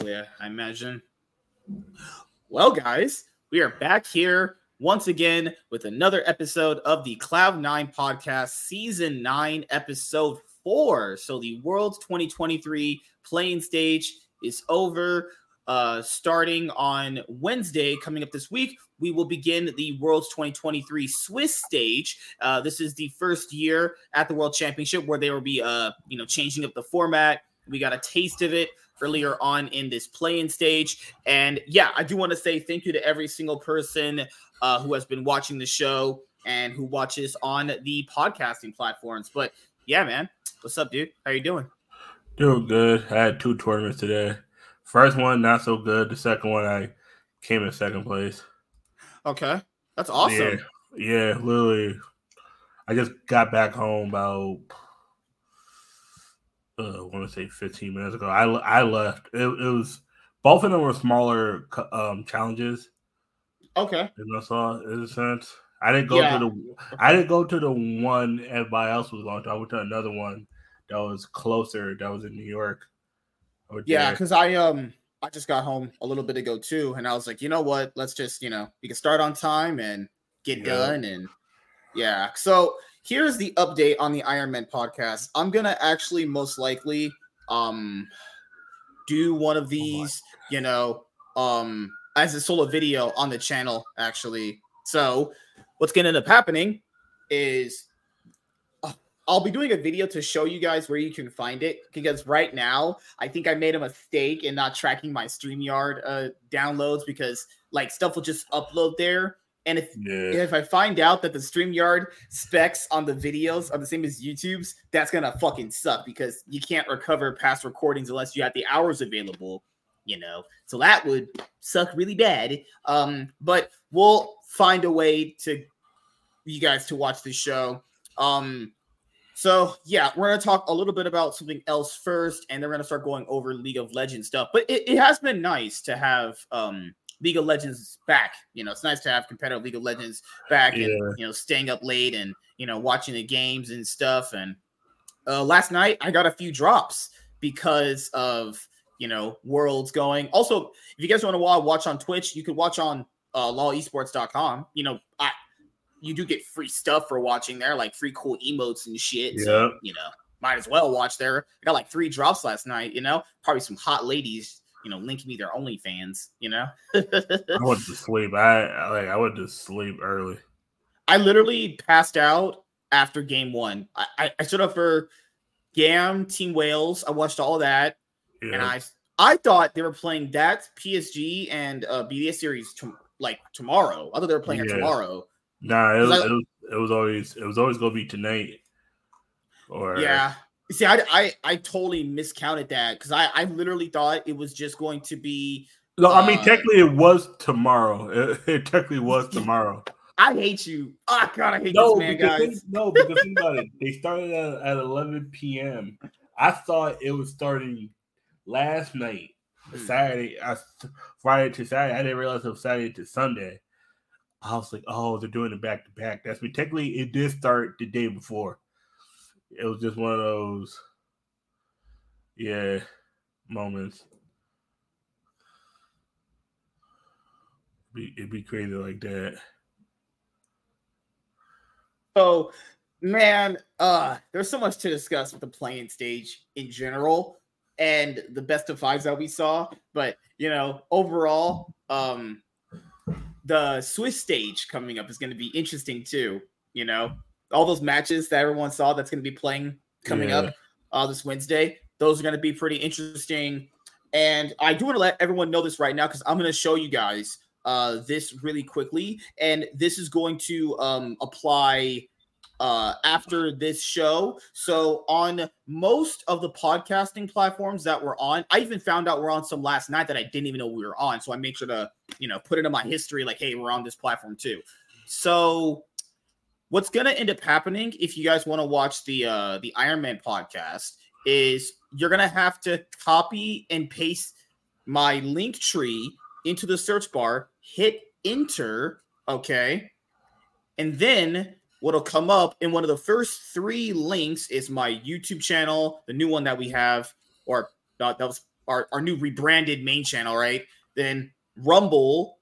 eventually, I, imagine. Well, guys, we are back here once again with another episode of the Cloud Nine Podcast, Season Nine, Episode Four. So the World's 2023 play-in stage is over. Uh, starting on Wednesday, coming up this week, we will begin the World's 2023 Swiss stage. Uh, this is the first year at the World Championship where they will be, uh, you know, changing up the format. We got a taste of it earlier on in this play-in stage, and yeah, I do want to say thank you to every single person uh, who has been watching the show and who watches on the podcasting platforms. But yeah, man, what's up, dude? How you doing? Doing good. I had two tournaments today. First one not so good. The second one I came in second place. Okay, that's awesome. Yeah, yeah literally. I just got back home about uh, I want to say 15 minutes ago. I I left. It, it was both of them were smaller um, challenges. Okay. As I saw in a sense. I didn't go yeah. to the I didn't go to the one everybody else was going to. I went to another one that was closer. That was in New York. Yeah, because I um I just got home a little bit ago too, and I was like, you know what? Let's just you know we can start on time and get yeah. done, and yeah. So here's the update on the Iron Man podcast. I'm gonna actually most likely um do one of oh these, oh you know, um as a solo video on the channel actually. So what's gonna end up happening is uh, I'll be doing a video to show you guys where you can find it because right now I think I made a mistake in not tracking my StreamYard uh, downloads because like stuff will just upload there and if yeah. if I find out that the StreamYard specs on the videos are the same as YouTube's, that's gonna fucking suck because you can't recover past recordings unless you have the hours available, you know. So that would suck really bad. Um, but we'll find a way to you guys to watch the show. Um, so yeah, we're gonna talk a little bit about something else first, and then we're gonna start going over League of Legends stuff. But it, it has been nice to have um League of Legends back. You know, it's nice to have competitive League of Legends back yeah. and you know staying up late and you know watching the games and stuff. And uh, last night I got a few drops because of you know worlds going. Also, if you guys want to watch on Twitch, you could watch on uh, lolesports.com. You know, I you do get free stuff for watching there, like free cool emotes and shit. Yeah. So, you know, might as well watch there. I got like three drops last night. You know, probably some hot ladies you know, linking me their OnlyFans, you know. I went to sleep. I like I went to sleep early. I literally passed out after game one. I, I, I stood up for Gam, Team Whales. I watched all that. Yeah. And I I thought they were playing that PSG and uh BDS series to, like tomorrow. I thought they were playing yeah. it tomorrow. Nah, it was, I, it was it was always it was always gonna be tonight. Or yeah, See, I, I, I totally miscounted that because I, I literally thought it was just going to be. No, uh, I mean uh, technically it was tomorrow. It, it technically was tomorrow. I hate you. Oh God, I hate no, this man, guys. Think, no, because think about it. They started at, at 11 p.m. I thought it was starting last night, hmm. Saturday, I, Friday to Saturday. I didn't realize it was Saturday to Sunday. I was like, oh, they're doing it back to back. That's me. Technically, it did start the day before it was just one of those, yeah, moments. Be, it'd be crazy like that. So, man, uh, there's so much to discuss with the play-in stage in general and the best of fives that we saw. But you know, overall, um, the Swiss stage coming up is going to be interesting too. You know, all those matches that everyone saw that's going to be playing coming yeah. up uh, this Wednesday. Those are going to be pretty interesting. And I do want to let everyone know this right now because I'm going to show you guys uh, this really quickly. And this is going to um, apply uh, after this show. So on most of the podcasting platforms that we're on, I even found out we're on some last night that I didn't even know we were on. So I make sure to, you know, put it in my history like, hey, we're on this platform too. So what's to end up happening if you guys want to watch the uh the Iron Man podcast is you're to have to copy and paste my link tree into the search bar, hit enter, okay? And then what'll come up in one of the first three links is my YouTube channel, the new one that we have, or uh, that was our, our new rebranded main channel, right? Then Rumble,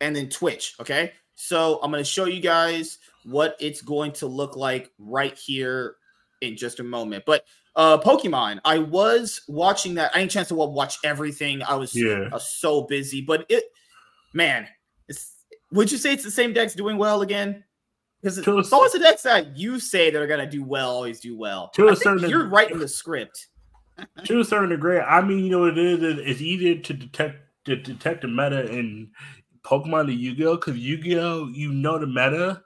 and then Twitch. Okay. So I'm going to show you guys what it's going to look like right here in just a moment. But uh Pokemon, I was watching that. I didn't chance to watch everything. I was yeah. uh, so busy, but it man, it's would you say it's the same decks doing well again? Because it's always the decks that you say that are gonna do well always do well. To I a certain you're writing the script. To a certain degree. I mean, you know what it is? It's easier to detect to detect the meta in Pokemon to Yu-Gi-Oh! Because Yu-Gi-Oh! you know the meta.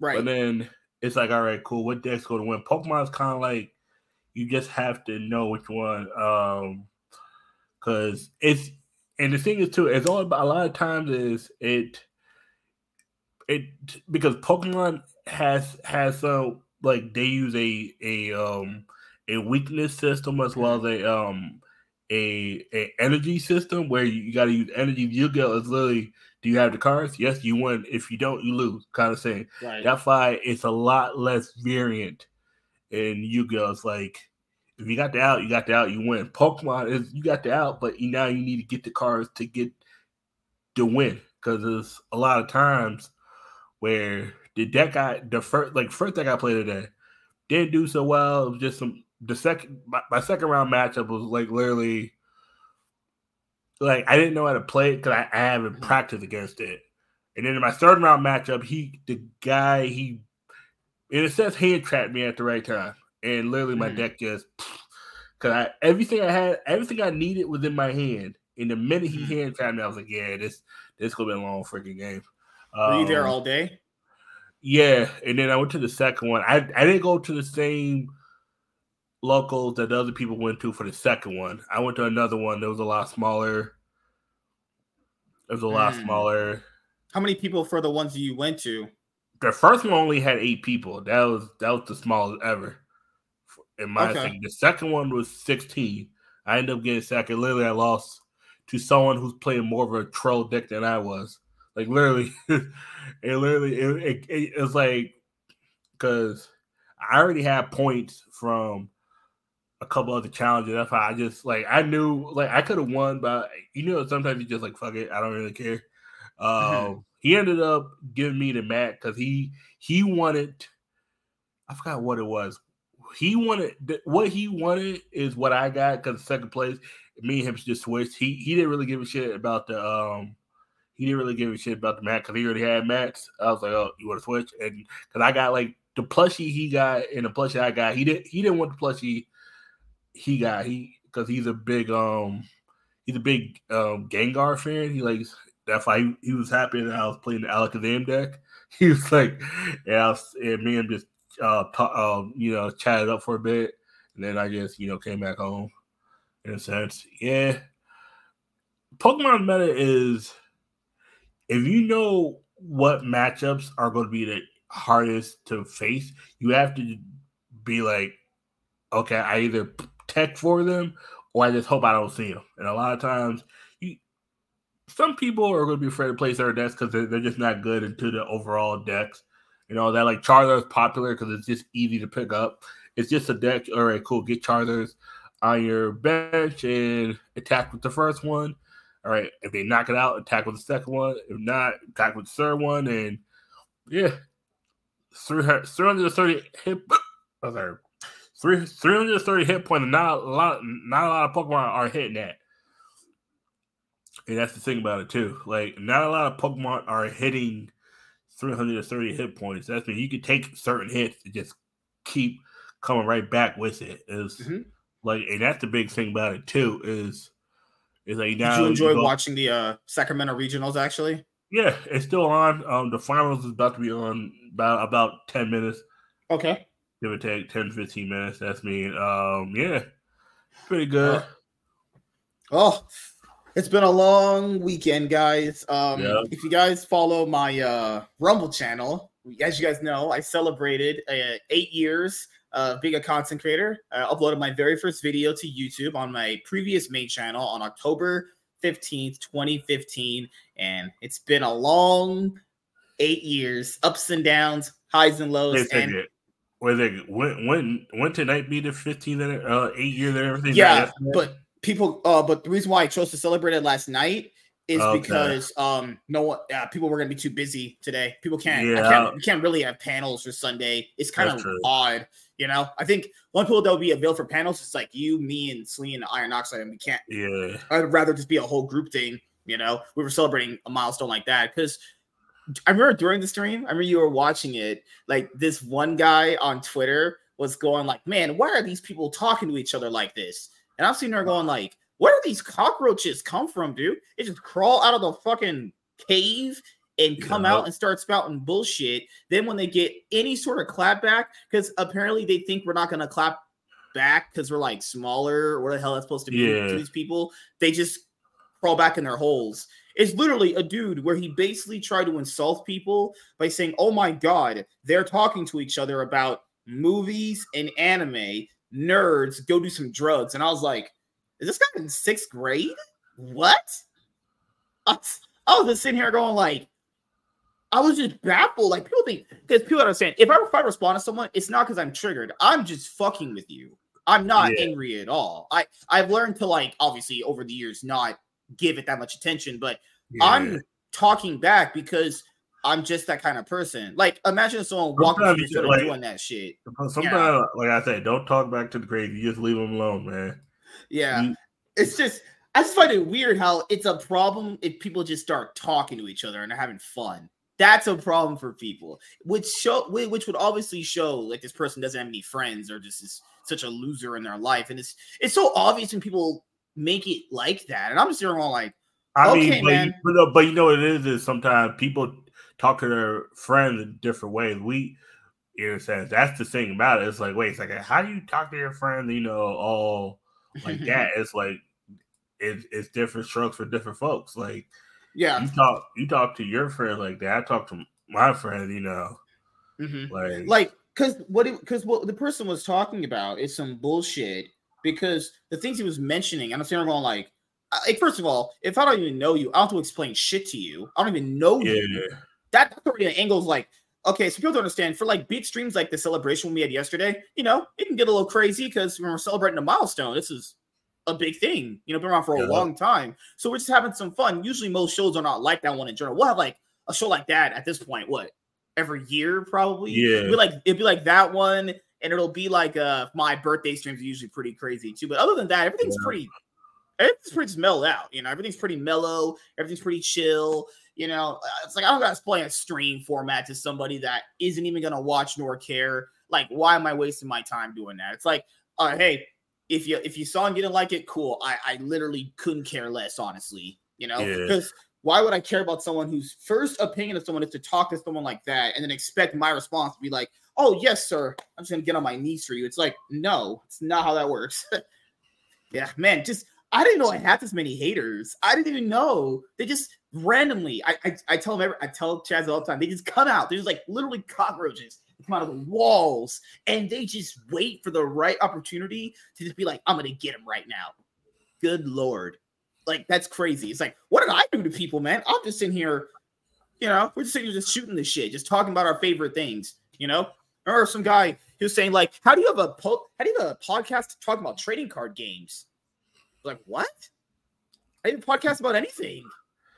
Right. But then it's like, all right, cool. What deck's going to win? Pokemon's kind of like you just have to know which one. Um, because it's and the thing is too, it's all about a lot of times is it it because Pokemon has has some like they use a a um a weakness system as well as a um a, a energy system where you, you got to use energy. Get is literally, do you have the cards? Yes, you win. If you don't, you lose. Kind of saying. Right. That's why it's a lot less variant in Yu-Gi-Oh. It's like if you got the out, you got the out, you win. Pokemon is you got the out, but you, now you need to get the cards to get the win because there's a lot of times where the deck I the first like first deck I played today didn't do so well. It was just some the second my, my, second round matchup was like literally like I didn't know how to play it because I, I haven't mm-hmm. practiced against it. And then in my third round matchup, he the guy he in a sense hand trapped me at the right time, and literally my mm. deck just because I everything I had everything I needed was in my hand. And the minute he mm. hand trapped me, I was like, yeah, this this gonna be a long freaking game. Were you there um, all day? Yeah, and then I went to the second one. I I didn't go to the same locals that other people went to for the second one. I went to another one that was a lot smaller. It was a lot mm. smaller. How many people for the ones you went to? The first one only had eight people. That was that was the smallest ever. In my okay. opinion. The second one was 16. I ended up getting second. Literally, I lost to someone who's playing more of a troll deck than I was. Like literally, it literally it, it, it, it was like because I already had points from a couple other challenges. That's why I just like I knew like I could have won, but you know sometimes you just like fuck it, I don't really care. mm-hmm. He ended up giving me the mat because he he wanted. I forgot what it was. He wanted what he wanted is what I got because second place. Me and him just switched. He he didn't really give a shit about the um. He didn't really give a shit about the mat because he already had mats. I was like, oh, you want to switch? And because I got like the plushie he got and the plushie I got, he didn't he didn't want the plushie he got he because he's a big um he's a big um Gengar fan. He likes that's why he, he was happy that I was playing the Alakazam deck. He was like, yeah, and me and just uh, um, you know, chatted up for a bit, and then I just you know came back home. In a sense, yeah. Pokemon meta is if you know what matchups are going to be the hardest to face, you have to be like, okay, I either tech for them, or I just hope I don't see them. And a lot of times, you, some people are going to be afraid to play certain decks because they're, they're, just not good into the overall decks. You know, that like Charizard is popular because it's just easy to pick up. It's just a deck. All right, cool. Get Charizards on your bench and attack with the first one. All right, if they knock it out, attack with the second one. If not, attack with the third one. And yeah, 330 hit. Oh, sorry, Three, 330 hit points, not a lot, not a lot of Pokemon are hitting that. And that's the thing about it too. Like, not a lot of Pokemon are hitting 330 hit points. That's mean you can take certain hits and just keep coming right back with it. Is mm-hmm. like, and that's the big thing about it too. Is is like now Did you enjoy you go, watching the uh, Sacramento regionals? Actually, yeah, it's still on. Um, the finals is about to be on about about 10 minutes. Okay give or take 10, 15 minutes. That's me. Um, yeah, pretty good. Uh, oh, it's been a long weekend, guys. Um, yeah. if you guys follow my uh Rumble channel, as you guys know, I celebrated uh, eight years of being a content creator. I uploaded my very first video to YouTube on my previous main channel on October 15th, 2015. And it's been a long eight years, ups and downs, highs and lows. And where they went when when tonight be the 15th uh eight year and everything yeah but people. Uh, but the reason why I chose to celebrate it last night is okay. because um no one yeah, people were gonna be too busy today. People can't yeah. can't, can't really have panels for Sunday. It's kind That's of true. odd, you know. I think one people that will be available for panels is like you, me, and Celine and Iron Oxide, and we can't. Yeah, I'd rather just be a whole group thing. You know, we were celebrating a milestone like that because I remember during the stream, I remember you were watching it. Like this one guy on Twitter was going like, "Man, why are these people talking to each other like this?" And I'm sitting there going like, "Where do these cockroaches come from, dude? They just crawl out of the fucking cave and come yeah. out and start spouting bullshit. Then when they get any sort of clap back, because apparently they think we're not gonna clap back because we're like smaller or what the hell that's supposed to be yeah. to these people, they just crawl back in their holes. It's literally a dude where he basically tried to insult people by saying, Oh my god, they're talking to each other about movies and anime. Nerds, go do some drugs. And I was like, Is this guy in sixth grade? What? I was just sitting here going, like, I was just baffled. Like people think because people understand if I, if I respond to someone, it's not because I'm triggered. I'm just fucking with you. I'm not yeah. angry at all. I I've learned to like obviously over the years not give it that much attention, but yeah. I'm talking back because I'm just that kind of person. Like, imagine someone walking through like, doing that shit. Sometimes, yeah. like I said, don't talk back to the crazy. You just leave them alone, man. Yeah, you, it's just I just find it weird how it's a problem if people just start talking to each other and having fun. That's a problem for people, which show which would obviously show like this person doesn't have any friends or just is such a loser in their life, and it's it's so obvious when people make it like that. And I'm just all like, I okay, mean, but, man. You, but, you know what it is is sometimes people talk to their friends in different ways. We, you know, says that's the thing about it. It's like, wait a second, how do you talk to your friend? You know, all like that. It's like it, it's different strokes for different folks. Like, yeah, you talk you talk to your friend like that. I talk to my friend. You know, mm-hmm. like like because what because what the person was talking about is some bullshit because the things he was mentioning, and I'm sitting there going like, like first of all, if I don't even know you, I don't have to explain shit to you. I don't even know yeah. you. That, that's already an angle like, okay, so people don't understand for like big streams like the celebration we had yesterday, you know, it can get a little crazy because when we're celebrating a milestone. This is a big thing, you know, been around for a yeah. long time. So we're just having some fun. Usually most shows are not like that one in general. We'll have like a show like that at this point, what, every year probably? Yeah. It'd be like it'd be like that one and it'll be like uh my birthday streams are usually pretty crazy too. But other than that, everything's yeah. pretty everything's pretty mellowed out. You know, everything's pretty mellow, everything's pretty chill. You know, uh, it's like I don't gotta play a stream format to somebody that isn't even gonna watch nor care. Like, why am I wasting my time doing that? It's like, uh, hey, if you if you saw and didn't like it, cool. I I literally couldn't care less, honestly. You know, because yeah. why would I care about someone whose first opinion of someone is to talk to someone like that and then expect my response to be like, oh yes, sir, I'm just gonna get on my knees for you. It's like, no, it's not how that works. yeah, man, just I didn't know I had this many haters. I didn't even know. They just randomly, I I, I tell them every, I tell Chaz all the time, they just come out. There's like literally cockroaches come out of the walls and they just wait for the right opportunity to just be like, I'm gonna get him right now. Good lord. Like that's crazy. It's like, what did I do to people, man? I'm just in here, you know, we're just sitting here just shooting the shit, just talking about our favorite things, you know or some guy who's saying like, "How do you have a po- how do you have a podcast talking about trading card games?" Like what? I didn't podcast about anything.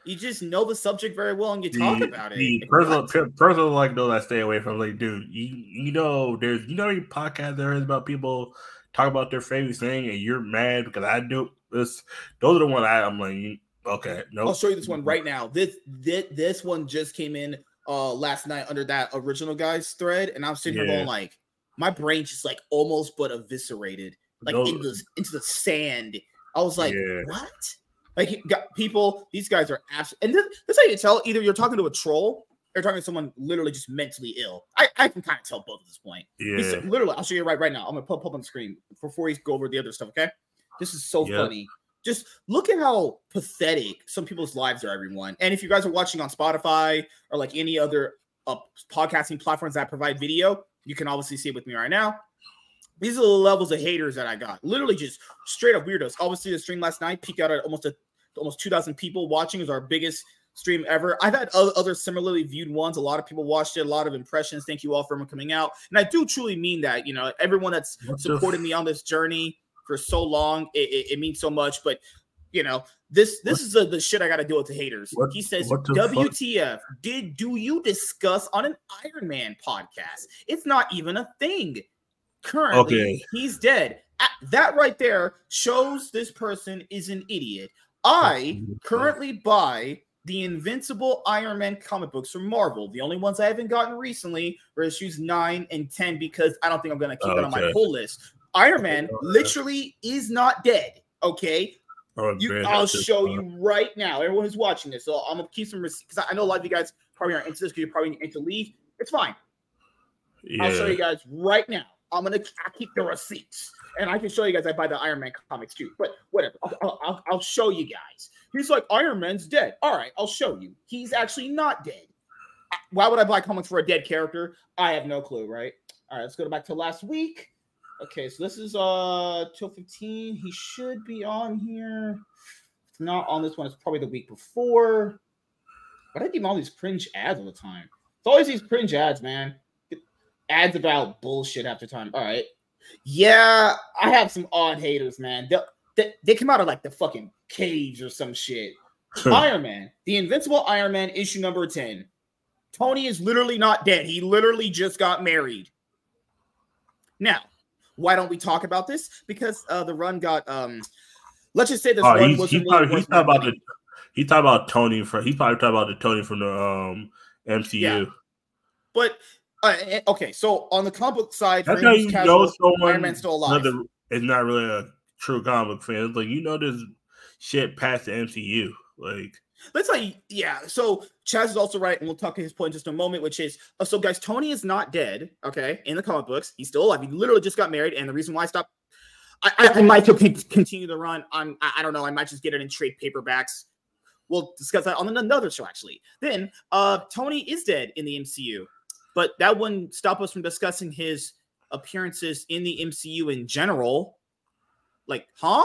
You just know the subject very well and you talk about it. The personal, personal, like know I stay away from. Like, dude, you you know, there's you know, any podcast there is about people talk about their favorite thing, and you're mad because I do this. Those are the one I, I'm like, okay, no. I'll show you this one right now. This this this one just came in uh last night under that original guy's thread, and I'm sitting yeah. here going like, my brain just like almost but eviscerated, like no. into the into the sand. I was like, yeah. what? Like people, these guys are absolutely, and this, this how you tell either you're talking to a troll or talking to someone literally just mentally ill. I, I can kind of tell both at this point. Yeah. He's, literally, I'll show you right right now. I'm gonna put up on the screen before we go over the other stuff. Okay, this is so yep. funny just look at how pathetic some people's lives are, everyone. And if you guys are watching on Spotify or like any other uh, podcasting platforms that provide video, you can obviously see it with me right now. These are the levels of haters that I got. Literally just straight up weirdos. Obviously, the stream last night peaked out at almost a, almost 2,000 people watching. is our biggest stream ever. I've had other similarly viewed ones. A lot of people watched it. A lot of impressions. Thank you all for coming out. And I do truly mean that. You know, everyone that's supported me on this journey for so long. It, it, it means so much, but you know, this this what? is a, the shit I got to deal with the haters. What, he says, "WTF? Fuck? Did do you discuss on an Iron Man podcast? It's not even a thing. Currently, okay. he's dead. That right there shows this person is an idiot. I currently buy the Invincible Iron Man comic books from Marvel. The only ones I haven't gotten recently are issues nine and ten because I don't think I'm going to keep okay. it on my pull list. Iron Man literally is not dead. Okay, Oh, you, I'll show you right now. Everyone who's watching this, so I'm gonna keep some because I know a lot of you guys probably aren't into this because you're probably need to leave. It's fine. Yeah. I'll show you guys right now. I'm gonna I keep the receipts, and I can show you guys I buy the Iron Man comics too. But whatever, I'll, I'll, I'll show you guys. He's like Iron Man's dead. All right, I'll show you. He's actually not dead. Why would I buy comics for a dead character? I have no clue. Right. All right, let's go back to last week. Okay, so this is uh till 15. He should be on here. If not on this one, it's probably the week before. But I give him all these cringe ads all the time. It's always these cringe ads, man. Ads about bullshit after time. All right. Yeah, I have some odd haters, man. They, they, they come out of like the fucking cage or some shit. Iron Man, the Invincible Iron Man, issue number 10. Tony is literally not dead. He literally just got married. Now, why don't we talk about this? Because uh, the run got um let's just say this run he's, was he's, probably, he's talking about the he talking about Tony from he's probably talking about the Tony from the um MCU. Yeah. But uh, eh, okay, so on the comic book side, that's how you casual, know someone Iron Man's still alive. Is not really a true comic book fan. It's like you know this shit past the MCU. Like let's say, yeah. So Chaz is also right, and we'll talk to his point in just a moment, which is uh, so guys, Tony is not dead, okay, in the comic books. He's still alive. He literally just got married, and the reason why I stopped I, I, I might continue the run. I'm I, I don't know, I might just get it in trade paperbacks. We'll discuss that on another show, actually. Then uh Tony is dead in the MCU, but that wouldn't stop us from discussing his appearances in the MCU in general. Like, huh?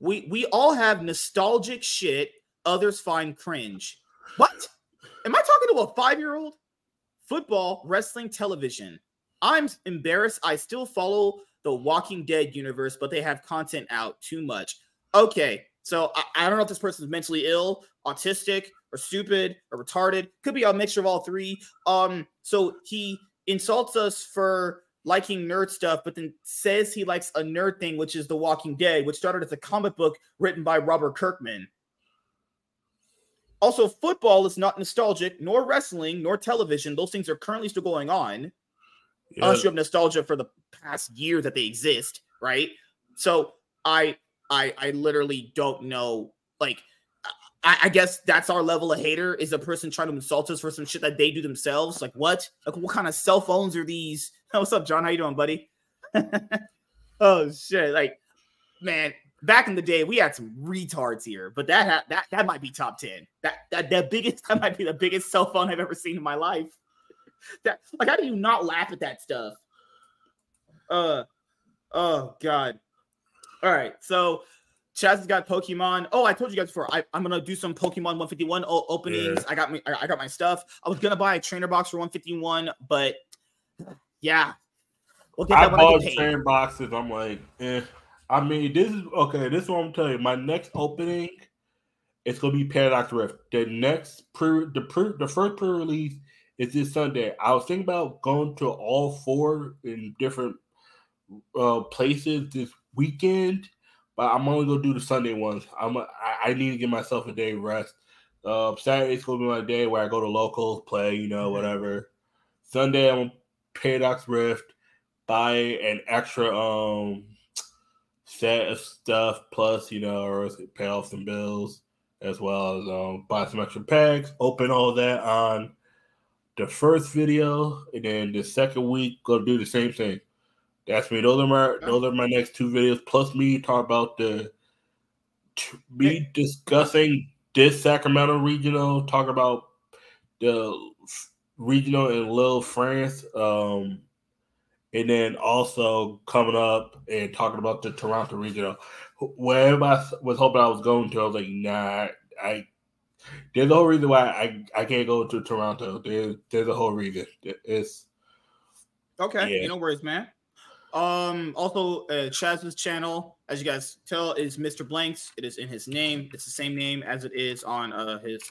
We we all have nostalgic shit others find cringe. What? Am I talking to a five year old? Football, wrestling, television. I'm embarrassed. I still follow the Walking Dead universe, but they have content out too much. Okay, so I, I don't know if this person is mentally ill, autistic, or stupid, or retarded. Could be a mixture of all three. Um, so he insults us for liking nerd stuff, but then says he likes a nerd thing, which is The Walking Dead, which started as a comic book written by Robert Kirkman. Also, football is not nostalgic, nor wrestling, nor television. Those things are currently still going on. Yeah. Unless you have nostalgia for the past year that they exist, right? So I I I literally don't know. Like, I, I guess that's our level of hater is a person trying to insult us for some shit that they do themselves. Like what? Like what kind of cell phones are these? what's up, John? How you doing, buddy? oh shit! Like, man, back in the day, we had some retards here, but that ha- that that might be top ten. That that that biggest that might be the biggest cell phone I've ever seen in my life. That like how do you not laugh at that stuff? Uh oh god. All right, so Chaz has got Pokemon. Oh, I told you guys before. I, am gonna do some Pokemon 151 o- openings. Yeah. I got me. I got my stuff. I was gonna buy a trainer box for 151, but yeah, we'll get that I bought trainer boxes. I'm like, eh. I mean, this is okay. This is what I'm telling you. My next opening, it's gonna be Paradox Rift. The next pre, the pre, the first pre-release is this Sunday. I was thinking about going to all four in different uh, places this weekend, but I'm only gonna do the Sunday ones. I'm a, I, I need to give myself a day rest. Uh, Saturday's gonna be my day where I go to locals, play, you know, mm-hmm. whatever. Sunday I'm Paradox Rift, buy an extra um set of stuff plus, you know, or pay off some bills as well as um, buy some extra packs, open all that on the first video, and then the second week go do the same thing. That's me. Those are my those are my next two videos. Plus me talk about the me discussing this Sacramento regional, talk about the regional in Lille, France. Um, and then also coming up and talking about the Toronto regional. Where everybody was hoping I was going to, I was like, nah, I. There's a whole reason why I, I can't go to Toronto. There's there's a whole reason. It's okay. Yeah. No worries, man. Um, also, uh, Chaz's channel, as you guys tell, is Mr. Blanks. It is in his name. It's the same name as it is on uh, his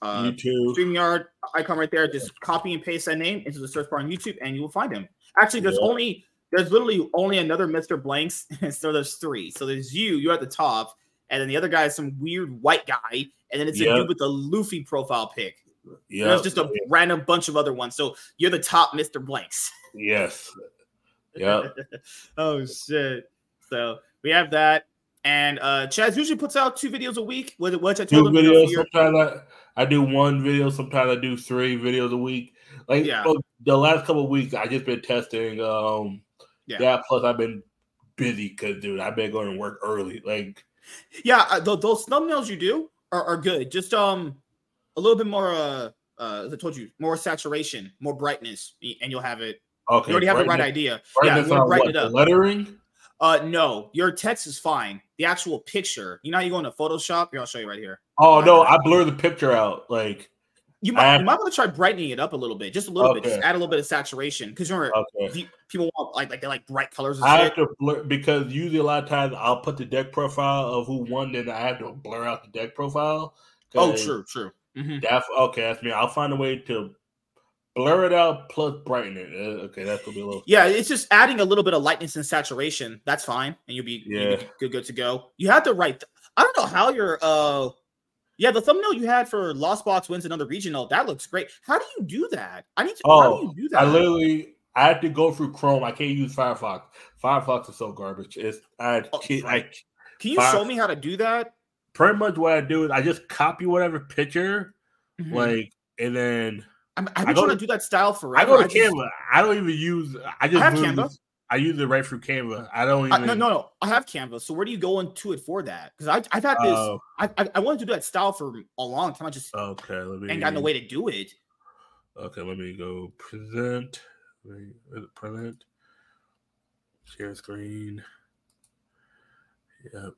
uh, YouTube StreamYard icon right there. Just copy and paste that name into the search bar on YouTube, and you will find him. Actually, there's yeah. only there's literally only another Mr. Blanks, so there's three. So there's you, you're at the top, and then the other guy is some weird white guy, and then it's yep. a dude with a Luffy profile pic. Yeah, there's just a random bunch of other ones. So you're the top Mr. Blanks. Yes, yeah. oh shit. So we have that. And uh Chaz usually puts out two videos a week. What, what I two videos. Sometimes I, I do one video. Sometimes I do three videos a week. Like yeah. the last couple weeks, I just been testing. Um, yeah. That plus I've been busy because dude, I've been going to work early. Like, yeah, uh, th- those thumbnails you do are, are good. Just um, a little bit more. Uh, uh, as I told you, more saturation, more brightness, and you'll have it Okay. You already have the right idea. Yeah, you brighten it up. Lettering? Uh no, your text is fine. The actual picture, you know how you go into Photoshop? Here, I'll show you right here. Oh no, I blur the picture out. Like you might, you might want to try brightening it up a little bit, just a little okay. bit, just add a little bit of saturation. Because remember, okay. people want like like they like bright colors. I shit. have to blur because usually a lot of times I'll put the deck profile of who won, then I have to blur out the deck profile. Oh, true, true. Mm-hmm. That's okay. That's me. I'll find a way to blur it out plus brighten it. Uh, okay, that's gonna be a little. Yeah, it's just adding a little bit of lightness and saturation. That's fine, and you'll be, yeah. You'll be good, good to go. You have to write. I don't know how your uh, yeah, the thumbnail you had for Lost Box wins another regional that looks great. How do you do that? I need to. Oh, how do you do that? I literally. I had to go through Chrome. I can't use Firefox. Firefox is so garbage. It's I, oh, I can you Fire, show me how to do that? Pretty much what I do is I just copy whatever picture, mm-hmm. like, and then I'm, I've been trying to, to, do that style forever. I go to I Canva. Just, I don't even use. I just I have Canva. I use it right through Canva. I don't even. I, no, no, no. I have Canva. So where do you go into it for that? Because I, I've had this. Uh, I, I, I wanted to do that style for a long time. I just okay. Let me. Ain't got no way to do it. Okay, let me go present. present. Share screen. Yep.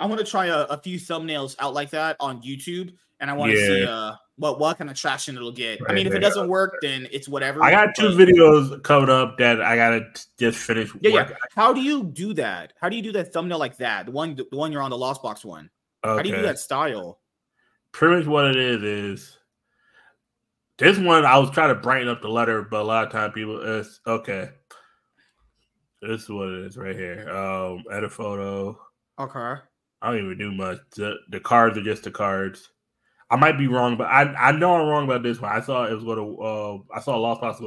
I want to try a, a, few thumbnails out like that on YouTube, and I want to yeah. see uh what what kind of traction it'll get. Right, I mean, if it doesn't work, then it's whatever. I got two videos coming up that I gotta just finish. Yeah, work. yeah. How do you do that? How do you do that thumbnail like that? The one, the one you're on the Lost Box one. Okay. How do you do that style? Pretty much what it is is this one. I was trying to brighten up the letter, but a lot of time people it's okay. This is what it is right here. Um, edit photo. Okay. I don't even do much. The, the cards are just the cards. I might be wrong, but I I know I'm wrong about this one. I saw it was going to. Uh, I saw Lost Box.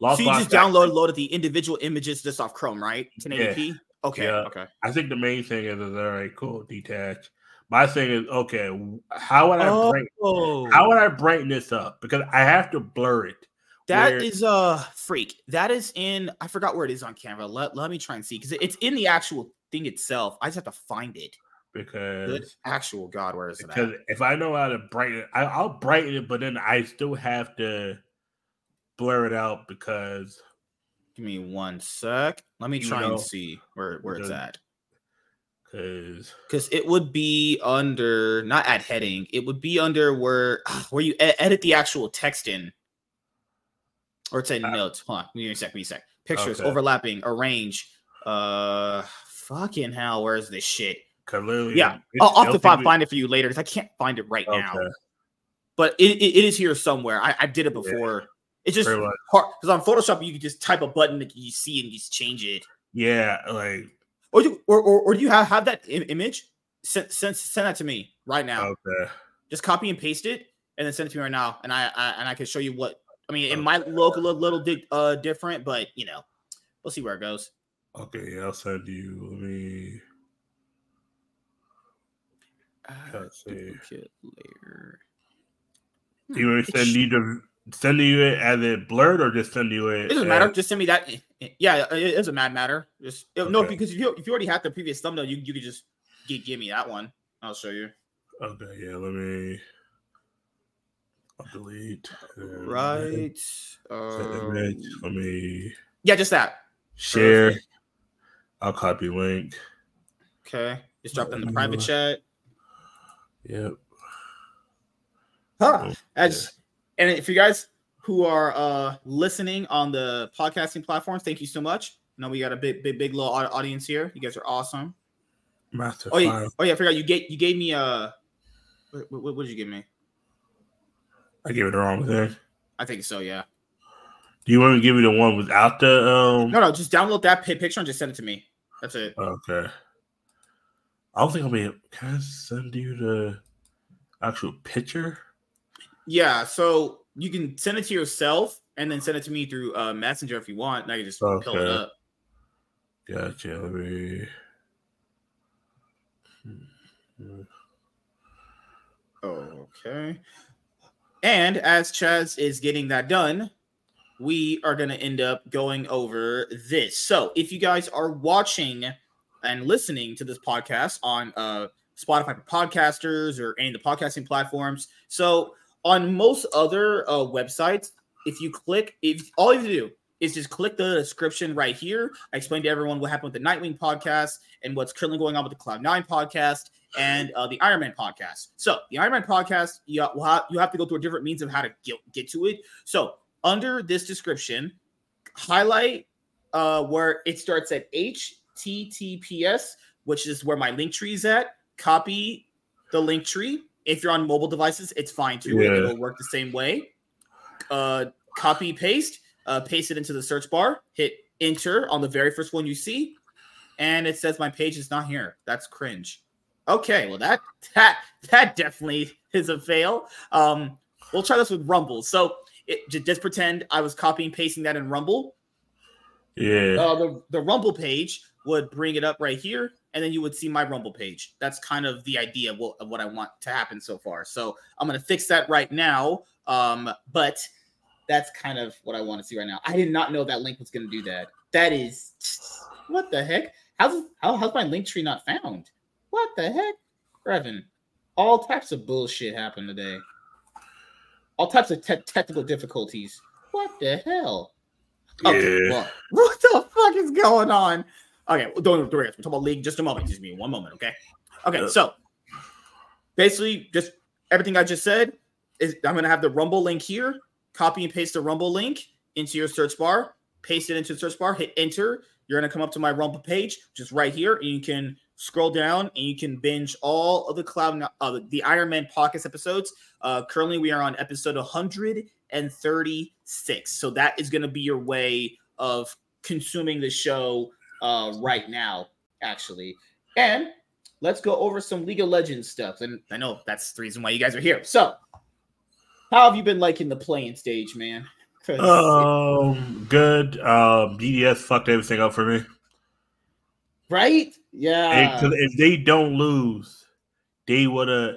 Lost so you just downloaded loaded the individual images just off Chrome, right? 1080p. Yeah. Okay. Yeah. Okay. I think the main thing is, is all right, cool, detach. My thing is okay. How would I oh. brighten? How would I brighten this up? Because I have to blur it. That where, is a freak. That is in. I forgot where it is on camera. Let Let me try and see because it's in the actual thing itself. I just have to find it because Good actual God, where is it? Because if I know how to brighten it, I, will brighten it, but then I still have to blur it out because. Give me one sec. Let me try know, and see where where it's at. Because because it would be under not at heading. It would be under where where you edit the actual text in, or it's in uh, notes. Hold on, give me a sec. Give me a sec. Pictures okay. overlapping, arrange. Uh, fucking hell, where's this shit? Clearly, yeah, I'll, I'll have to find, find it for you later because I can't find it right okay. now. But it, it, it is here somewhere. I, I did it before. Yeah. It's just hard because on Photoshop you can just type a button that you see and just change it. Yeah, like or do or, or, or do you have, have that Im- image? Send, send send that to me right now. Okay. Just copy and paste it and then send it to me right now, and I, I and I can show you what I mean. It okay. might look a little, little di- uh different, but you know, we'll see where it goes. Okay, I'll send you. Let me. Uh, duplicate layer. Do you want to send you to send you it as it blurred or just send you it? It doesn't as... matter. Just send me that. Yeah, it doesn't matter. Just okay. no, because if you if you already have the previous thumbnail, you you could just give, give me that one. I'll show you. Okay, yeah. Let me. I'll delete. Right. Um, let me. Yeah, just that. Share. Perfect. I'll copy link. Okay. Just drop in the private chat. Yep. Huh. As and if you guys who are uh, listening on the podcasting platforms, thank you so much. I know we got a big, big, big little audience here. You guys are awesome. Master oh, yeah, oh yeah, I forgot you gave you gave me a. Uh, what, what, what did you give me? I gave it the wrong thing. I think so. Yeah. Do you want to give me the one without the? um No, no. Just download that picture and just send it to me. That's it. Okay. I don't think I'll be. Can I send you the actual picture? Yeah. So you can send it to yourself and then send it to me through uh, Messenger if you want. Now you just okay. pull it up. Gotcha. Let me. Okay. And as Chaz is getting that done, we are going to end up going over this. So if you guys are watching and listening to this podcast on uh, Spotify for podcasters or any of the podcasting platforms, so on most other uh, websites, if you click, if all you have to do is just click the description right here. I explained to everyone what happened with the Nightwing podcast and what's currently going on with the Cloud Nine podcast and uh, the Iron Man podcast. So the Iron Man podcast, you have, you have to go through a different means of how to get, get to it. So under this description, highlight uh, where it starts at HTTPS, which is where my link tree is at. Copy the link tree. If you're on mobile devices, it's fine too. Yeah. It'll work the same way. Uh, copy paste, uh, paste it into the search bar. Hit enter on the very first one you see, and it says my page is not here. That's cringe. Okay, well that that that definitely is a fail. Um, we'll try this with Rumble. So it, just pretend I was copying pasting that in Rumble. Yeah. Uh, the the Rumble page would bring it up right here, and then you would see my Rumble page. That's kind of the idea of what, of what I want to happen so far. So I'm gonna fix that right now. Um, but that's kind of what I want to see right now. I did not know that link was gonna do that. That is what the heck? How's how, how's my link tree not found? What the heck, Revan? All types of bullshit happened today all types of te- technical difficulties. What the hell? Okay, yeah. well, what the fuck is going on? Okay, well, don't worry. We're talking about league just a moment. Just me one moment, okay? Okay, so basically, just everything I just said is I'm gonna have the Rumble link here. Copy and paste the Rumble link into your search bar. Paste it into the search bar. Hit enter. You're gonna come up to my Rumble page, just right here, and you can scroll down and you can binge all of the cloud uh, the iron man podcast episodes uh, currently we are on episode 136 so that is going to be your way of consuming the show uh, right now actually. And let's go over some league of legends stuff. And i know that's the reason why you guys are here. So how have you been liking the play-in stage man? Um good. Um bds fucked everything up for me. Right? Yeah. Because if they don't lose, they would have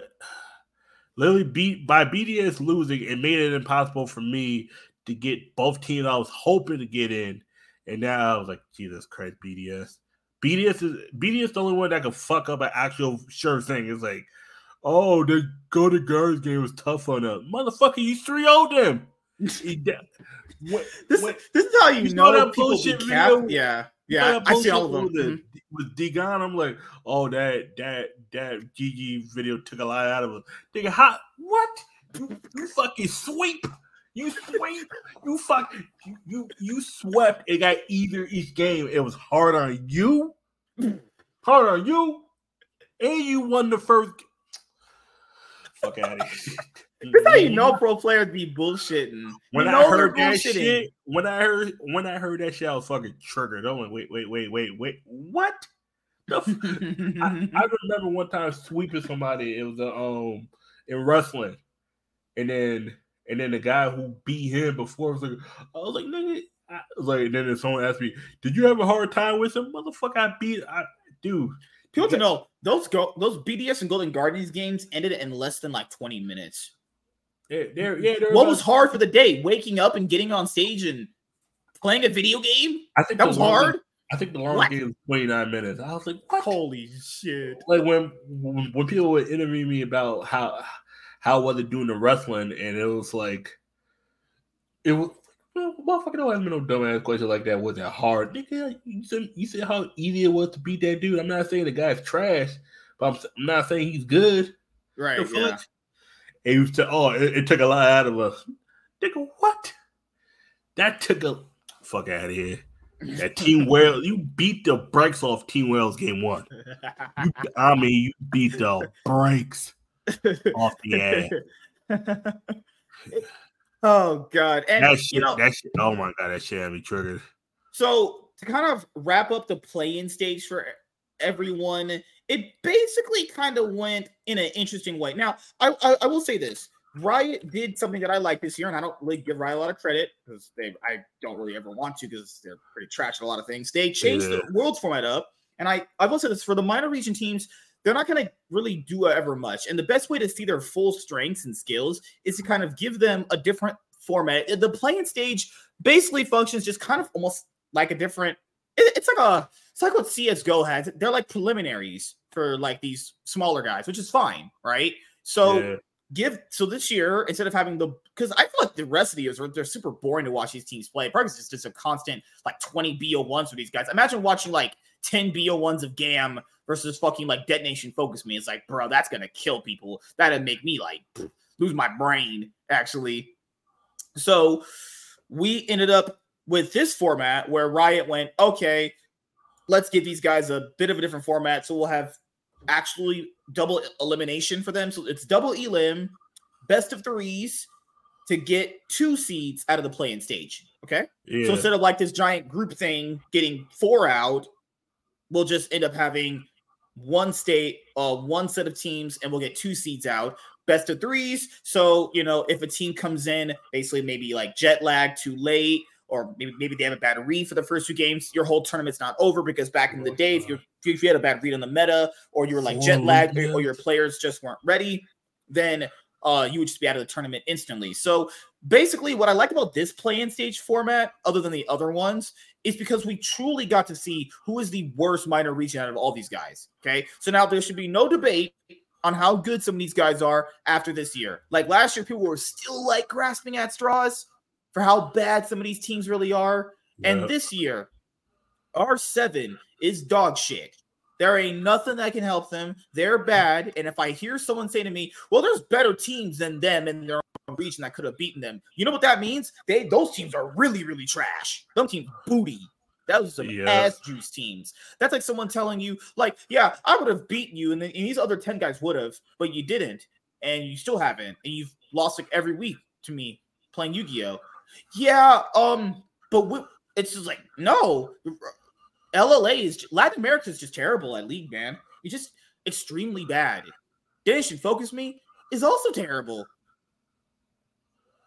literally beat by BDS losing. It made it impossible for me to get both teams I was hoping to get in. And now I was like, Jesus Christ, BDS. BDS is BDS the only one that can fuck up an actual sure thing. It's like, oh, the Golden Guardians game was tough on them. Motherfucker, you 3 0 them. what, this, what, this is how you, you know, know people be capped. Yeah. Yeah, I see all of them. With, mm-hmm. with Degon, I'm like, oh, that that that GG video took a lot out of us. Nigga, how what? You you fucking sweep. You sweep. You fuck. You, you you swept. It got either each game. It was hard on you. Hard on you. And you won the first. Fuck out of here. That's how you know mm-hmm. pro players be bullshitting. When you I heard that shit, when I heard when I heard that shit, I was fucking triggered. I went, wait, wait, wait, wait, wait, what? I, I, remember one time sweeping somebody. It was a, um in wrestling, and then and then the guy who beat him before was like, I was like, nigga, I was like, then someone asked me, did you have a hard time with him, motherfucker? I beat, I dude. People to know those go those BDS and Golden Guardians games ended in less than like twenty minutes. They're, they're, yeah, they're what was hard for the day? Waking up and getting on stage and playing a video game? I think that was hard. I think the longest game was 29 minutes. I was like, what? holy shit. Like when, when when people would interview me about how how was it doing the wrestling, and it was like it was well, motherfucker don't ask me no dumbass question like that. Was it hard? Nigga, you said you said how easy it was to beat that dude. I'm not saying the guy's trash, but I'm, I'm not saying he's good. Right. Yeah. And you said, oh, it, it, took a lot out of us. Nigga, what? that took a fuck out of here. That Team Whales, you beat the brakes off Team Whales game one. You, I mean, you beat the brakes off the ass. oh god, and that shit, you know, that shit. Oh my god, that shit had me triggered. So to kind of wrap up the play-in stage for everyone, it basically kind of went in an interesting way. Now, I, I, I will say this: Riot did something that I like this year, and I don't really give Riot a lot of credit because they I don't really ever want to because they're pretty trash at a lot of things. They changed yeah. the world format up, and I I will say this for the minor region teams, they're not going to really do ever much. And the best way to see their full strengths and skills is to kind of give them a different format. The play-in stage basically functions just kind of almost like a different. It, it's like a it's like what CS:GO has. They're like preliminaries for like these smaller guys, which is fine, right? So. Yeah give so this year instead of having the because I feel like the rest of the years are they're super boring to watch these teams play. Probably it's just a constant like 20 BO1s for these guys. Imagine watching like 10 BO1s of GAM versus fucking like DetonatioN FocusMe. It's like, bro, that's gonna kill people. That'd make me like lose my brain, actually. So we ended up with this format where Riot went, okay, let's give these guys a bit of a different format. So we'll have actually double elimination for them. So it's double elim, best of threes to get two seeds out of the play-in stage. Okay. Yeah. So instead of like this giant group thing getting four out, we'll just end up having one state, uh, one set of teams, and we'll get two seeds out. Best of threes. So, you know, if a team comes in basically maybe like jet lag too late, or maybe maybe they have a bad read for the first two games, your whole tournament's not over because back in the day, if you if you had a bad read on the meta, or you were like jet lagged, or, or your players just weren't ready, then uh, you would just be out of the tournament instantly. So basically, what I like about this play-in stage format, other than the other ones, is because we truly got to see who is the worst minor region out of all these guys. Okay, so now there should be no debate on how good some of these guys are after this year. Like last year, people were still like grasping at straws for how bad some of these teams really are. Yep. And this year, R7 is dog shit. There ain't nothing that can help them. They're bad. And if I hear someone say to me, well, there's better teams than them in their own region that could have beaten them, you know what that means? They those teams are really, really trash. Them teams booty. That was some yeah. ass juice teams. That's like someone telling you, like, yeah, I would have beaten you, and, then, and these other 10 guys would have, but you didn't, and you still haven't, and you've lost like every week to me playing Yu-Gi-Oh! Yeah, um, but we, it's just like no. LLA is Latin America is just terrible at league, man. It's just extremely bad. DetonatioN FocusMe is also terrible.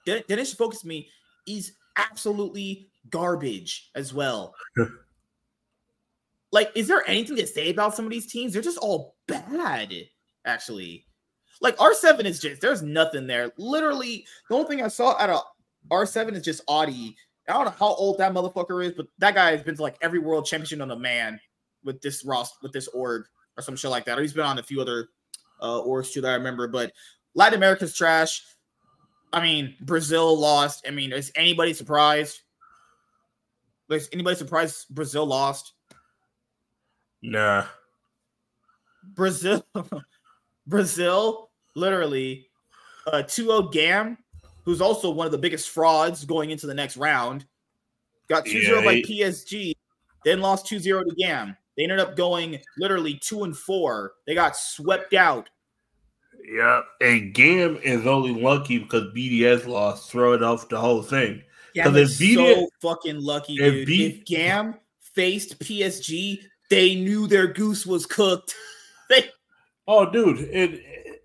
DetonatioN FocusMe is absolutely garbage as well. like, is there anything to say about some of these teams? They're just all bad, actually. Like R7 is just there's nothing there. Literally, the only thing I saw out of R7 is just Oddie. I don't know how old that motherfucker is, but that guy has been to like every world championship on a man with this Ross with this org or some shit like that. Or he's been on a few other uh orgs too that I remember. But Latin America's trash. I mean, Brazil lost. I mean, is anybody surprised? Is anybody surprised Brazil lost? Nah. Brazil, Brazil, literally, uh, 2-0 Gam who's also one of the biggest frauds going into the next round. Got 2 0 yeah, by PSG, then lost 2 0 to GAM. They ended up going literally 2 and 4. They got swept out. Yeah, and GAM is only lucky because BDS lost, throw it off the whole thing. Yeah, they're BDS, so fucking lucky, dude. B- if GAM faced PSG, they knew their goose was cooked. they Oh, dude, it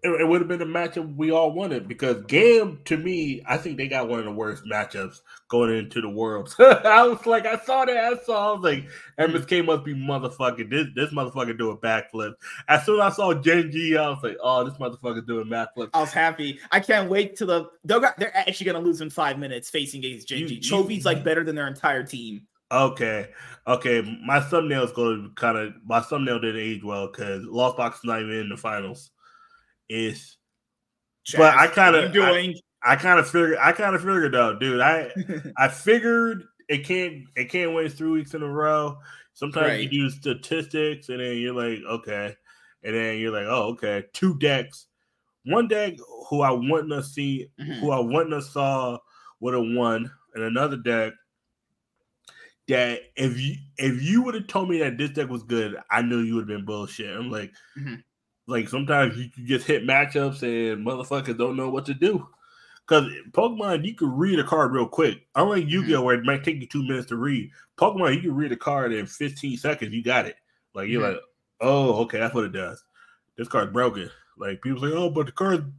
it, would have been a matchup we all wanted because Gam, to me, I think they got one of the worst matchups going into the world. I was like, I saw that, I saw, I was like, MSK mm. must be motherfucking this this motherfucker doing backflip. As soon as I saw Gen.G, I was like, oh, this motherfucker doing backflip. I was happy. I can't wait to the they're they're actually gonna lose in five minutes facing against Gen.G. Chovy's like better than their entire team. Okay, okay. My thumbnail is going to kind of my thumbnail didn't age well because Lost Box is not even in the finals is but I kind of doing I, I kind of figured I kind of figured out, dude. I I figured it can't it can't win three weeks in a row. Sometimes right. you do statistics and then you're like, okay. And then you're like, oh, okay, two decks. One deck who I wouldn't have seen, mm-hmm. who I wouldn't have saw would have won and another deck that if you if you would have told me that this deck was good, I knew you would have been bullshit. I'm like, mm-hmm. Like sometimes you can just hit matchups and motherfuckers don't know what to do. Because Pokemon, you can read a card real quick. Unlike Yu Gi Oh, mm-hmm. where it might take you two minutes to read. Pokemon, you can read a card in 15 seconds. You got it. Like you're mm-hmm. like, oh, okay, that's what it does. This card's broken. Like people say, oh, but the card,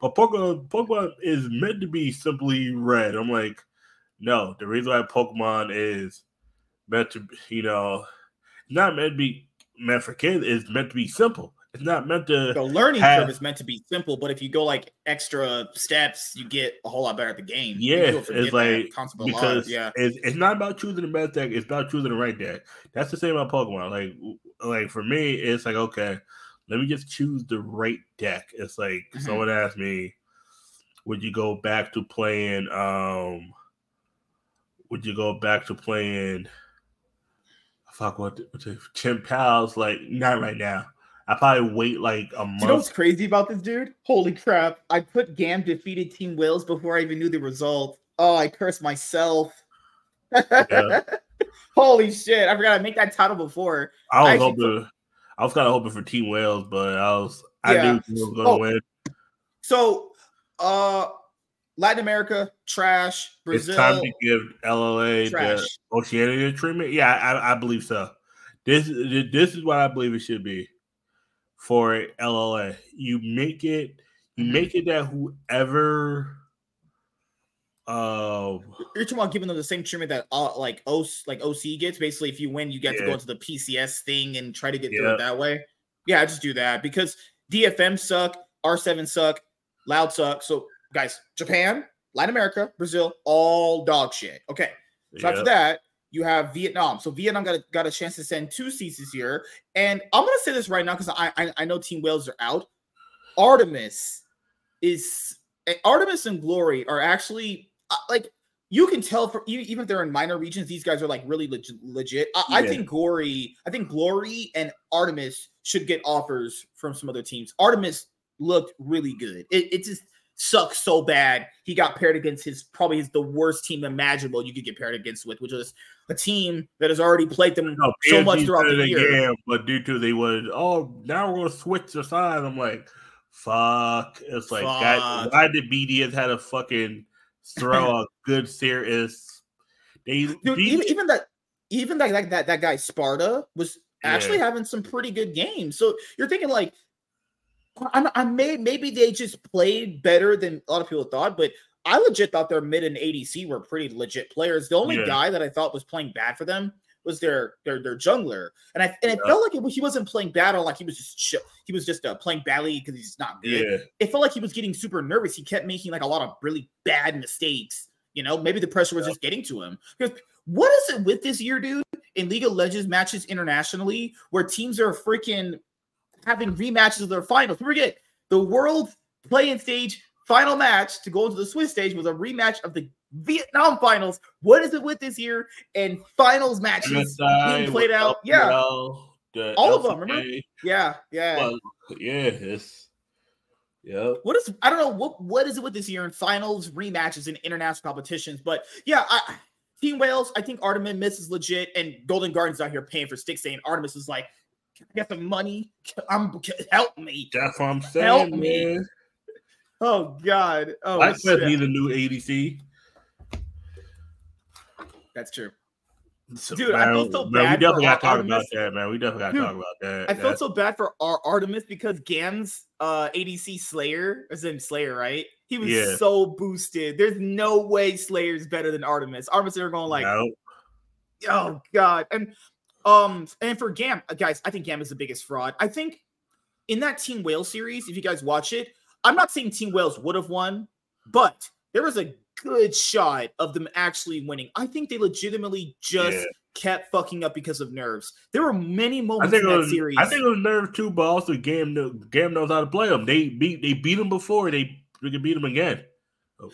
but Pokemon, Pokemon is meant to be simply red. I'm like, no, the reason why Pokemon is meant to, you know, not meant to be meant for kids. It's meant to be simple. It's not meant to. The learning have, curve is meant to be simple, but if you go like extra steps, you get a whole lot better at the game. Yeah, it's like because yeah, it's, it's not about choosing the best deck. It's about choosing the right deck. That's the same about Pokemon. Like, like for me, it's like okay, let me just choose the right deck. It's like mm-hmm. someone asked me, would you go back to playing? um would you go back to playing? Fuck what, what the Chien-Pao's like? Not right now. I probably wait like a month. You know what's crazy about this dude? Holy crap! I put Gam defeated Team Whales before I even knew the result. Oh, I cursed myself. Yeah. Holy shit! I forgot to make that title before. I was I hoping. I was kind of hoping for Team Whales, but I was. I yeah. knew was going to oh. win. So, uh, Latin America, trash. Brazil, it's time to give LLA trash. the Oceania treatment. Yeah, I, I, believe so. This this is what I believe it should be for LLA. You make it, you mm-hmm. make it that whoever. Uh, you're talking about giving them the same treatment that uh, like OC like OC gets. Basically, if you win, you get yeah. to go into the PCS thing and try to get yeah. through it that way. Yeah, I just do that because DFM suck, R7 suck, Loud suck. So guys, Japan, Latin America, Brazil, all dog shit. Okay. So yep. after that, you have Vietnam. So Vietnam got a, got a chance to send two seats this year. And I'm gonna say this right now because I, I, I know Team Whales are out. Artemis is eh, Artemis and Glory are actually uh, like you can tell from even if they're in minor regions, these guys are like really legit. legit. I, yeah. I think Glory, I think Glory and Artemis should get offers from some other teams. Artemis looked really good. It, it just sucks so bad. He got paired against his probably his the worst team imaginable you could get paired against with, which was a team that has already played them no, so much throughout the year. Game, but due to they would, oh, now we're gonna switch the side. I'm like, fuck. It's like, fuck. God, why did BDS had a fucking throw a good serious? They Dude, even, even that even that, that that that guy Sparta was actually yeah. having some pretty good games. So you're thinking like I, I may maybe they just played better than a lot of people thought, but I legit thought their mid and ADC were pretty legit players. The only yeah. guy that I thought was playing bad for them was their their their jungler, and I and it felt like it, he wasn't playing bad or like he was just he was just uh, playing badly because he's not good. Yeah. It felt like he was getting super nervous. He kept making like a lot of really bad mistakes. You know, maybe the pressure was yeah. just getting to him. Because what is it with this year, dude? In League of Legends matches internationally, where teams are freaking having rematches of their finals. We forget the world play-in stage final match to go into the Swiss stage was a rematch of the Vietnam finals. What is it with this year and finals matches MSI, being played out? Yeah, all of them. Remember? Yeah, yeah, well, yeah. It's yeah. What is I don't know what what is it with this year in finals rematches in international competitions? But yeah, I, Team Whales. I think Artemis misses legit, and Golden Guardians out here paying for sticks. Saying Artemis is like I get some money. I'm help me. That's what I'm saying. Help me. Man. Oh God. Oh, I said he's a new ADC. That's true. So, Dude, man, I feel so man, bad. We definitely got to talk about that, man. We definitely got to talk about that. I felt so bad for our Artemis because Gam's uh, ADC Slayder, is in Slayder, right? He was yeah. so boosted. There's no way Slayder's better than Artemis. Artemis are going like, no. oh god. And um, and for Gam, uh, guys, I think Gam is the biggest fraud. I think in that Team Whales series, if you guys watch it, I'm not saying Team Whales would have won, but there was a good shot of them actually winning. I think they legitimately just yeah. kept fucking up because of nerves. There were many moments in that was, series. I think it was nerves too, but also Gam, Gam knows how to play them. They beat they beat them before. They, they can beat them again. Oh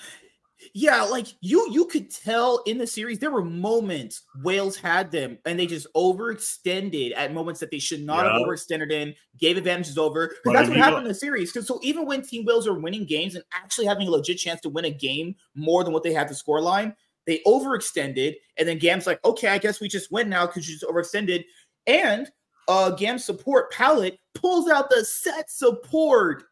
yeah, like you you could tell in the series there were moments Whales had them and they just overextended at moments that they should not yeah. have overextended in, gave advantages over. Because that's what happened in the series. Because so even when Team Whales are winning games and actually having a legit chance to win a game more than what they had the score line, They overextended, and then Gam's like, okay, I guess we just win now because you just overextended. And uh Gam support palette pulls out the Sett support.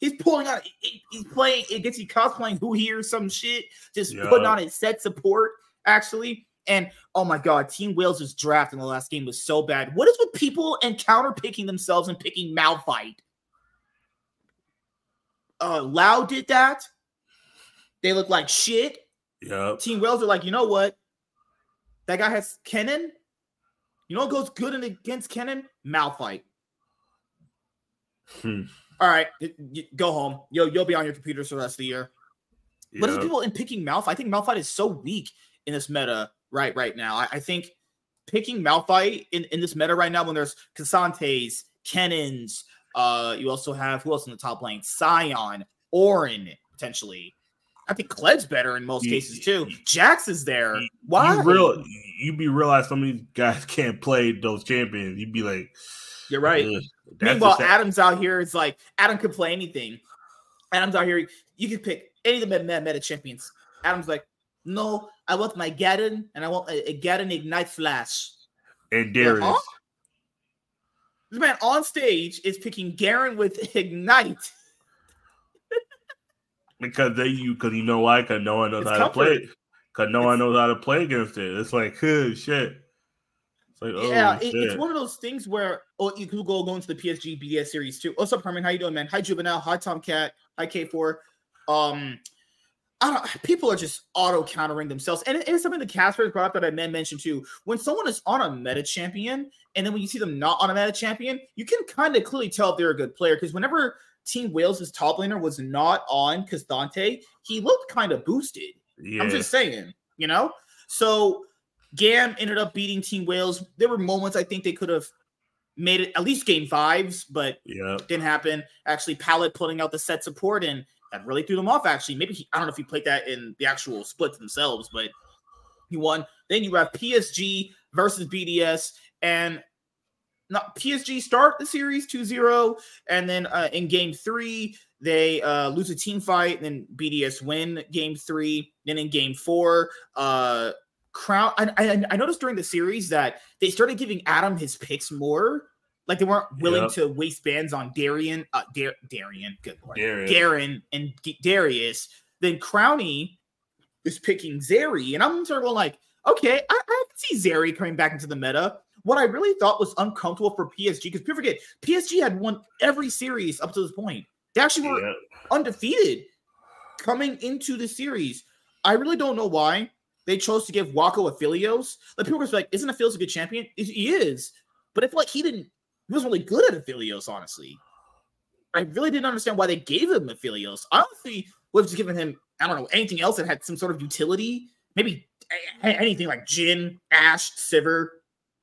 He's pulling out, he's playing, it gets he cosplaying who he or some shit, just yeah. putting on his Sett support, actually. And oh my god, Team Whales' draft in the last game was so bad. What is with people and counter picking themselves and picking Malphite? Uh Lau did that. They look like shit. Yeah. Team Whales are like, you know what? That guy has Kennen. You know what goes good in against Kennen? Malphite. Hmm. All right, go home. Yo, you'll be on your computer for the rest of the year. Yep. But people in picking Malphite, I think Malphite is so weak in this meta right right now. I, I think picking Malphite in, in this meta right now when there's K'Santes, Kennens, uh, you also have who else in the top lane? Sion, Auron, potentially. I think Kled's better in most you, cases too. Jax is there. Why? You real you be realize some of these guys can't play those champions. You'd be like, You're right. Meanwhile, Adam's out here. It's like Adam could play anything. Adam's out here. You can pick any of the meta, meta champions. Adam's like, no, I want my Garen and I want a, a Garen Ignite Flash. And Darius. Huh? This man on stage is picking Garen with Ignite. because they you because you know why? Because no one knows it's how comfort. to play. Because no it's, one knows how to play against it. It's like, huh, shit. Like, oh, yeah, it, it's one of those things where oh, you could go go into the PSG BDS series too. What's up, Herman? How you doing, man? Hi, Juvenile. Hi, Tomcat. Hi, K4. Um, I don't, people are just auto countering themselves. And it's something the Casper brought up that I mentioned too. When someone is on a meta champion, and then when you see them not on a meta champion, you can kind of clearly tell if they're a good player. Because whenever Team Whales' top laner was not on K'Sante, he looked kind of boosted. Yeah. I'm just saying, you know? So Gam ended up beating Team Whales. There were moments I think they could have made it at least game fives, but yeah, didn't happen. Actually, Palette putting out the Sett support and that really threw them off. Actually, maybe he, I don't know if he played that in the actual splits themselves, but he won. Then you have PSG versus BDS, and not PSG start the series 2-0, and then uh, in game three they uh, lose a team fight, and then BDS win game three. Then in game four, uh, Crown. I, I, I noticed during the series that they started giving Adam his picks more like they weren't willing yep. to waste bands on Darian, uh, Dar- Darian, good lord, Garen and Darius. Then Crownie is picking Zeri, and I'm sort of like, okay, I, I see Zeri coming back into the meta. What I really thought was uncomfortable for PSG, because people forget PSG had won every series up to this point. They actually were undefeated coming into the series. I really don't know why they chose to give Wako Aphelios. Like people were like, isn't Aphelios a good champion? He is. But I feel like he didn't he was really good at Aphelios, honestly. I really didn't understand why they gave him Aphelios. Honestly, would have just given him, I don't know, anything else that had some sort of utility. Maybe anything like Jhin, Ashe, Sivir.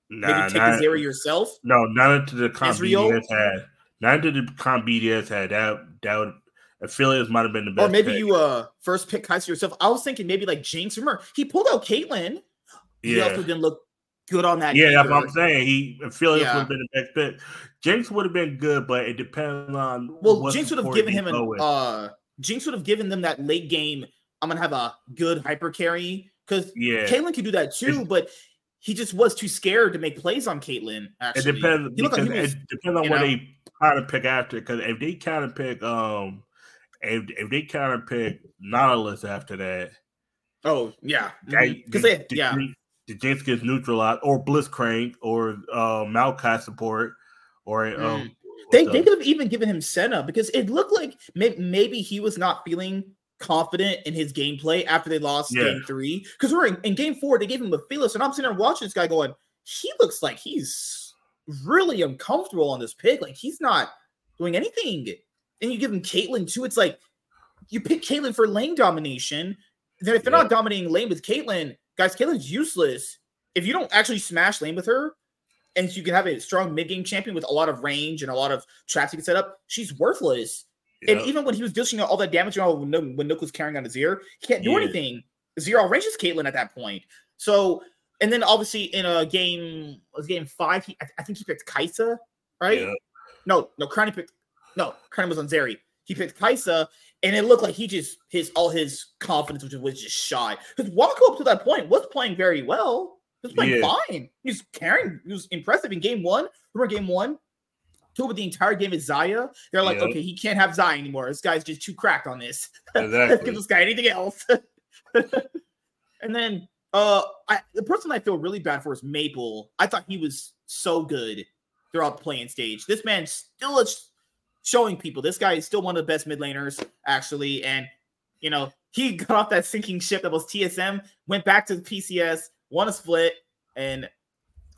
Nah, maybe take not, yourself. No, not into the comp BDS had. Not into the comp BDS had. That that would Aphelios might have been the best. Or maybe pick. you uh first pick Kai'Sa yourself. I was thinking maybe like Jinx. Remember, he pulled out Caitlyn. Yeah. He also didn't look good on that. Yeah, that's what I'm saying. He Phillips yeah. would have been the best pick. Jinx would have been good, but it depends on. Well, Jinx would have given him an. Uh, Jinx would have given them that late game. I'm gonna have a good hyper carry because yeah, Caitlyn could do that too, it's, but he just was too scared to make plays on Caitlyn. Actually, it depends. Because like was, it depends on what know? they kind of pick after. Because if they kind of pick, um, if if they kind of pick Nautilus after that. Oh yeah, because they yeah the Jinx gets neutralized, or Blitzcrank, or uh, Maokai support, or mm. um, they they could have even given him Senna because it looked like may, maybe he was not feeling confident in his gameplay after they lost yeah. game three. Because we're in, in, game four, they gave him a Fearless, and I'm sitting there watching this guy going, he looks like he's really uncomfortable on this pick. Like he's not doing anything. And you give him Caitlyn too. It's like you pick Caitlyn for lane domination. Then if they're yeah. not dominating lane with Caitlyn, guys, Caitlyn's useless if you don't actually smash lane with her. And so you can have a strong mid game champion with a lot of range and a lot of traps you can set up. She's worthless. Yep. And even when he was dishing out all that damage when, when nuc was carrying on his ear, he can't do yeah. anything. Zero ranges Caitlyn at that point. So, and then obviously in a game, was game five, he, I, I, think he picked Kai'Sa, right? Yeah. No, no, Crownie picked, no, Crownie was on Zeri. he picked Kai'Sa, and it looked like he just his all his confidence was just, was just shot. Because Wako up to that point was playing very well. He was playing yeah. fine. He was carrying. He was impressive in game one. Remember game one? Two of the entire game is Xayah. They're like, okay, he can't have Xayah anymore. This guy's just too cracked on this. Exactly. give this guy anything else. and then uh I, the person I feel really bad for is Maple. I thought he was so good throughout the play-in stage. This man still is showing people this guy is still one of the best mid laners, actually. And you know, he got off that sinking ship that was TSM, went back to the PCS, won a split, and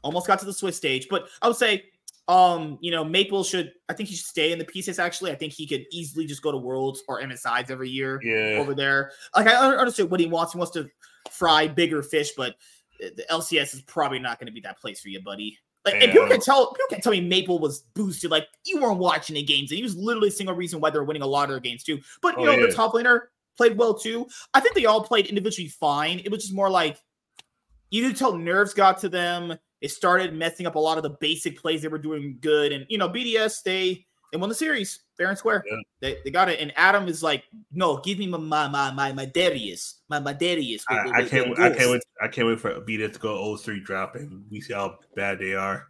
almost got to the Swiss stage. But I would say, um, you know, Maple should I think he should stay in the PCS actually. I think he could easily just go to Worlds or MSIs every year yeah. over there. Like I understand what he wants. He wants to fry bigger fish, but the LCS is probably not going to be that place for you, buddy. Like, and people can tell people can tell me Maple was boosted. Like you weren't watching the games, and he was literally a single reason why they're winning a lot of their games too. But you oh, know, yeah. the top laner played well too. I think they all played individually fine. It was just more like you could tell nerves got to them. It started messing up a lot of the basic plays they were doing good. And you know, BDS they they won the series fair and square. Yeah. They, they got it. And Adam is like, no, give me my my my my, my Darius, my my Darius. I, I, can't I can't wait I can't wait for BDS to go 03 drop and we see how bad they are.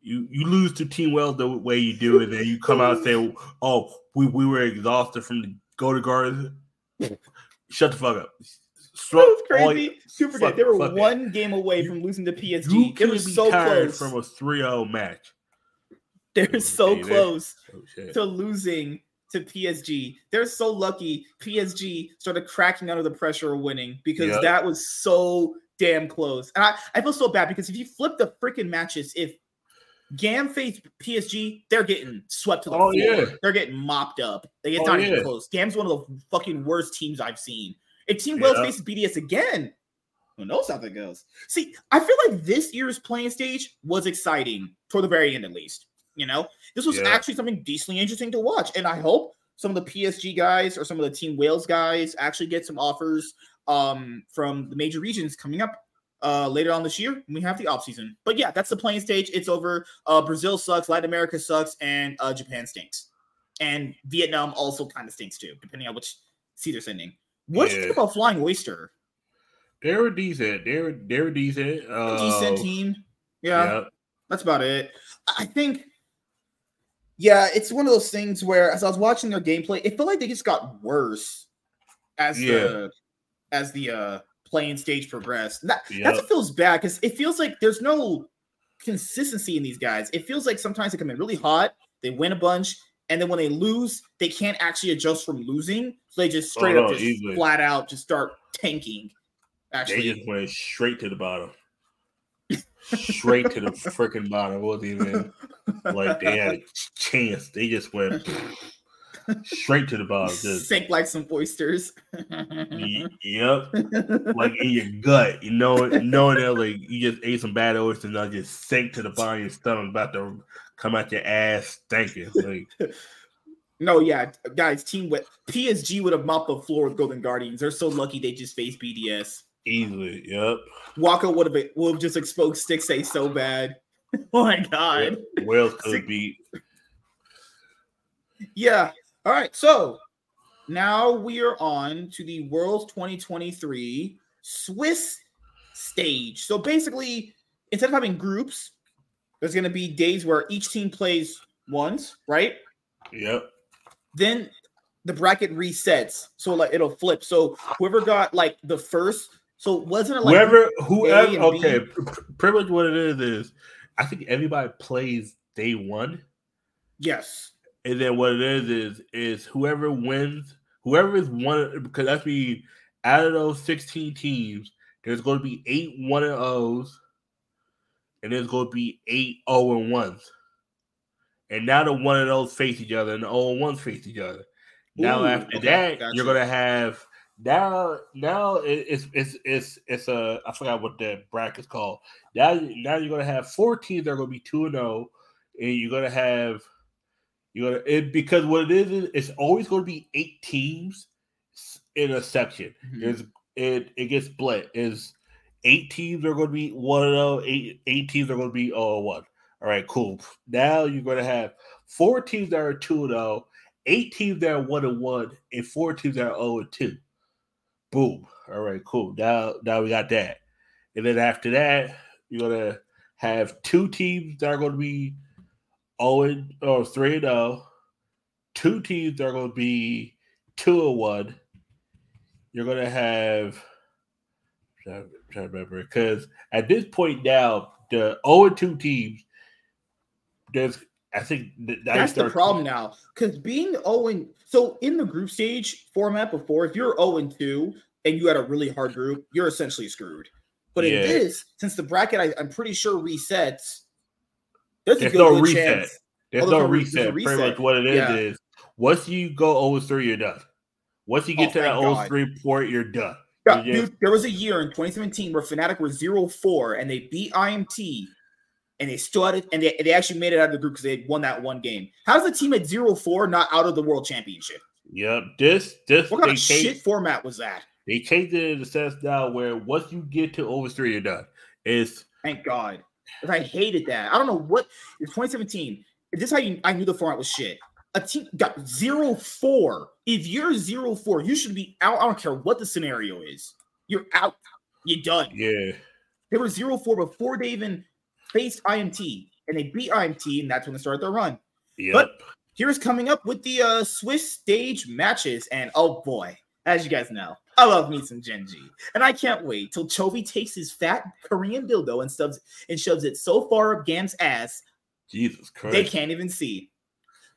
You you lose to Team Well the way you do, and then you come out and say, "Oh, we, we were exhausted from the go to guard." Shut the fuck up. that was crazy. Super fuck, They were one it. game away from losing to PSG. You they were so close from a 3-0 match. They're so close oh, to losing to PSG. They're so lucky PSG started cracking under the pressure of winning because yep. that was so damn close. And I, I feel so bad because if you flip the freaking matches, if Gam faced PSG, they're getting swept to the oh, floor. Yeah. They're getting mopped up. They get oh, not yeah. even close. Gam's one of the fucking worst teams I've seen. If Team Whales faces BDS again, who knows how that goes? See, I feel like this year's play-in stage was exciting toward the very end, at least. You know, this was yeah. actually something decently interesting to watch, and I hope some of the PSG guys or some of the Team Whales guys actually get some offers um, from the major regions coming up uh, later on this year. We have the off season, but yeah, that's the play-in stage. It's over. Uh, Brazil sucks, Latin America sucks, and uh, Japan stinks, and Vietnam also kind of stinks too, depending on which seed they're sending. What yeah. do you think about Flying Oyster? They're a decent. They're they're decent. Uh, decent team. Yeah, yeah, that's about it. I think yeah, it's one of those things where as I was watching their gameplay, it felt like they just got worse as yeah. the as the uh play-in stage progressed. That yep. that's what feels bad because it feels like there's no consistency in these guys. It feels like sometimes they come in really hot, they win a bunch, and then when they lose, they can't actually adjust from losing. So they just straight oh, up just easily. flat out just start tanking. Actually, they just went straight to the bottom straight to the freaking bottom. It wasn't even like they had a chance. They just went straight to the bottom. Just sink like some oysters. yep, like in your gut. You know, knowing that like you just ate some bad oysters and I just sink to the bottom of your stomach, about to come out your ass stinking. Like. No, yeah, guys, team with PSG would have mopped the floor with Golden Guardians. They're so lucky they just faced BDS. Easily, yep. Walker would have been, would have just exposed Stixxay so bad. oh my god. Yep. Whales could beat. Yeah. All right. So now we are on to the World 2023 Swiss stage. So basically, instead of having groups, there's going to be days where each team plays once, right? Yep. Then the bracket resets, so like it'll flip. So whoever got like the first so wasn't it like whoever whoever okay, pretty much what it is is I think everybody plays day one. Yes. And then what it is is is whoever wins, whoever is one because that's be out of those 16 teams, there's going to be eight one and O's, and there's going to be eight O and ones. And now the one of those face each other and the O and ones face each other. Now Ooh, after okay, that, gotcha. you're gonna have now now it's it's it's it's a I forgot what the bracket's called. Now now you're gonna have four teams that are gonna be two and zero, oh, and you're gonna have you're gonna it because what it is it's always gonna be eight teams in a section. Mm-hmm. There's it it gets split. Is eight teams are gonna be one and zero, oh, eight eight teams are gonna be oh one. All right, cool. Now you're gonna have four teams that are two and zero, eight teams that are one and one, and four teams that are zero and two. Boom. All right, cool. Now, now we got that, and then after that, you're gonna have two teams that are going to be zero and or three and zero. Two teams that are going to be two and one. You're going to have. I'm trying to remember because at this point now, the 0 and 2 teams, there's I think that's the problem now. Because being 0 and so in the group stage format before, if you're 0 and 2 and you had a really hard group, you're essentially screwed. But yeah. in this, since the bracket I, am pretty sure resets, there's, there's no reset. Chance. There's, oh, no, reset. reset. Pretty much what it is yeah. is once you go 0 3, you're done. Once you get oh, to that 0 3 port, you're done. Yeah, dude, there was a year in 2017 where Fnatic were 0 4 and they beat IMT and they still had it, and they, they actually made it out of the group because they won that one game. How's the team at 0-4 not out of the world championship? Yep. This this what kind of shit format was that? They changed it in the sense now where once you get to over three, you're done. It's thank God. I hated that. I don't know what it's 2017. This how you I knew the format was shit. A team got zero four. If you're zero four, you should be out. I don't care what the scenario is. You're out. You're done. Yeah. They were zero four before they even faced IMT and they beat IMT, and that's when they started their run. Yep. But here's coming up with the uh, Swiss stage matches, and oh boy, as you guys know, I love me some Gen.G, and I can't wait till Chovy takes his fat Korean dildo and stubs and shoves it so far up Gam's ass. Jesus Christ! They can't even see.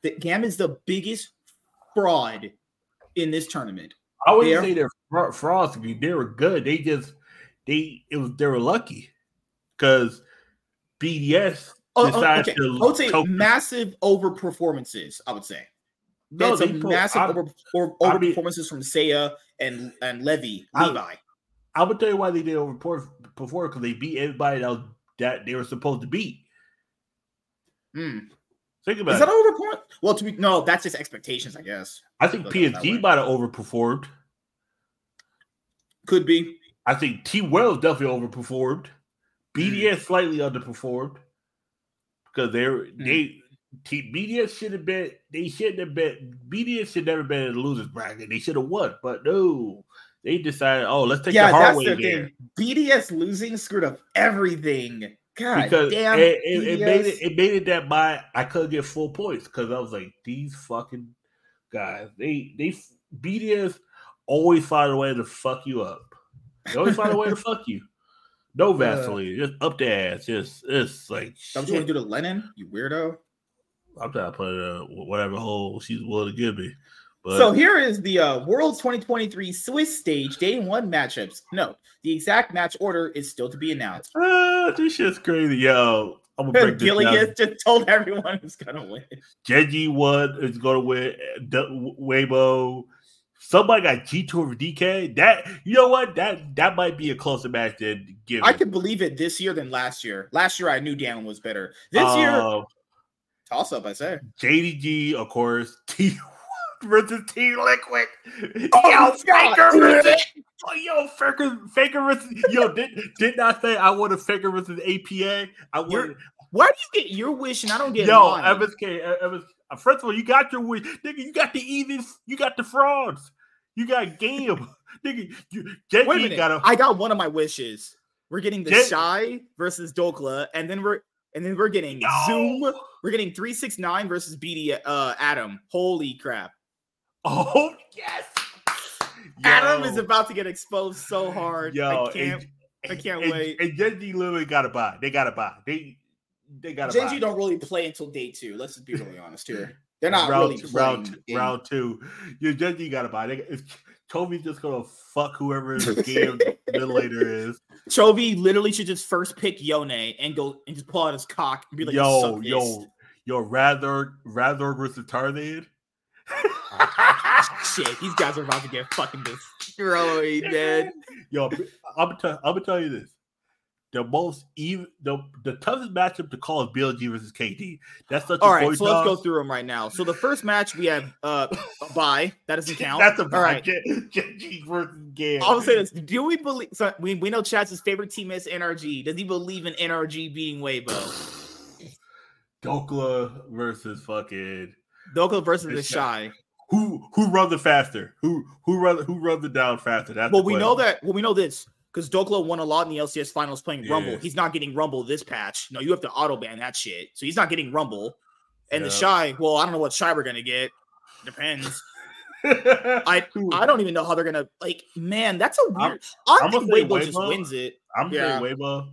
That Gam is the biggest fraud in this tournament. I wouldn't say they're frauds. They were good. They just they it was they were lucky because BDS oh, oh, okay. to. I would say massive overperformances. I would say. No, a massive I, over, over, over I mean, from Seiya and and Levy I, Levi. I would tell you why they did over before because they beat everybody that, that they were supposed to beat. Hmm. Think about Is it. that overperform? Well, to be no, that's just expectations, I guess. I think PSG might have overperformed. Could be. I think T Wells definitely overperformed. BDS mm. slightly underperformed because they're mm. they T, BDS should have been they shouldn't have been BDS should never been in the losers bracket. They should have won, but no, they decided, oh, let's take yeah, the hard way there. BDS losing screwed up everything. God because damn, it, it, it, made it it made it that my I couldn't get full points because I was like these fucking guys. They they BDS always find a way to fuck you up. They always find a way to fuck you. No Vaseline, uh, just up the ass. Just it's like. Don't you want to do the Lennon, you weirdo? I'm trying to put it uh, whatever hole she's willing to give me. But... So here is the uh, World 2023 Swiss stage day one matchups. No, the exact match order is still to be announced. Uh, this shit's crazy, yo. I'm gonna break Gilius just told everyone who's gonna win. Gen G one is gonna win. Weibo somebody got G2 over DK. That you know what? That that might be a closer match than give. I can believe it this year than last year. Last year I knew Dan was better. This uh, year toss up, I say. JDG, of course. T versus T Liquid. Oh, yo, Faker versus oh, yo, Faker, Faker versus yo. Did did not say I want a Faker versus APA. I want. Why do you get your wish and I don't get yo, mine? MSK, Evans, First of all, you got your wish, nigga. You got the easiest. You got the frauds. You got game, nigga. You, Wait a minute. Got a, I got one of my wishes. We're getting the Shy versus Dhokla, and then we're and then we're getting no. Zoom. We're getting three six nine versus BD uh, Adam. Holy crap! Oh yes. Yo. Adam is about to get exposed so hard. Yo, I can't. And, I can't and, wait. And Gen G literally got to buy. They got to buy. They they got Gen G don't really play until day two. Let's just be really honest here. They're not round, really round in... round two. Your Gen you got to buy. They, if Chovy just gonna fuck whoever the game middle later is. Chovy literally should just first pick Yone and go and just pull out his cock and be like, "Yo, yo, yo, rather rather versus Tarzan." Shit, these guys are about to get fucking destroyed, man. Yo, I'm gonna, tell, I'm gonna tell you this the most even the the toughest matchup to call is BLG versus KD. That's such all right. So let's go through them right now. So the first match we have uh a bye that doesn't count. That's a bye. All right. KD versus Gam. I'll say this: Do we believe? So we we know Chad's favorite team is NRG. Does he believe in NRG beating Weibo? Dhokla versus fucking Dhokla versus the Shy. Who who runs the faster? Who who run who runs the down faster? That's well, we know that. Well, we know this because Dhokla won a lot in the LCS finals playing yeah. Rumble. He's not getting Rumble this patch. No, you have to auto ban that shit. So he's not getting Rumble. And yeah. the Shy, well, I don't know what Shy we're gonna get. Depends. I I don't even know how they're gonna like. Man, that's a weird. I'm, I think Weibo, Weibo just wins it. I'm yeah. saying Weibo.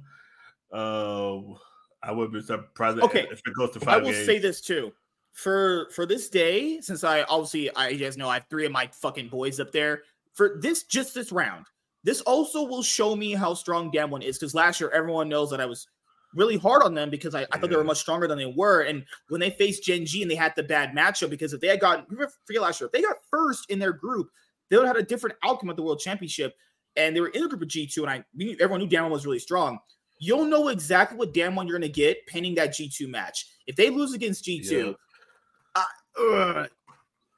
Uh, I would be surprised okay. if it goes to five. I will games. say this too. For for this day, since I obviously I you guys know I have three of my fucking boys up there. For this just this round, this also will show me how strong Damwon is because last year everyone knows that I was really hard on them because I, I thought they were much stronger than they were. And when they faced Gen G and they had the bad matchup, because if they had gotten forget last year, if they got first in their group, they would have had a different outcome at the World Championship. And they were in a group of G2, and I everyone knew Damwon was really strong. You'll know exactly what Damwon you're going to get pending that G2 match. If they lose against G2, yeah. uh,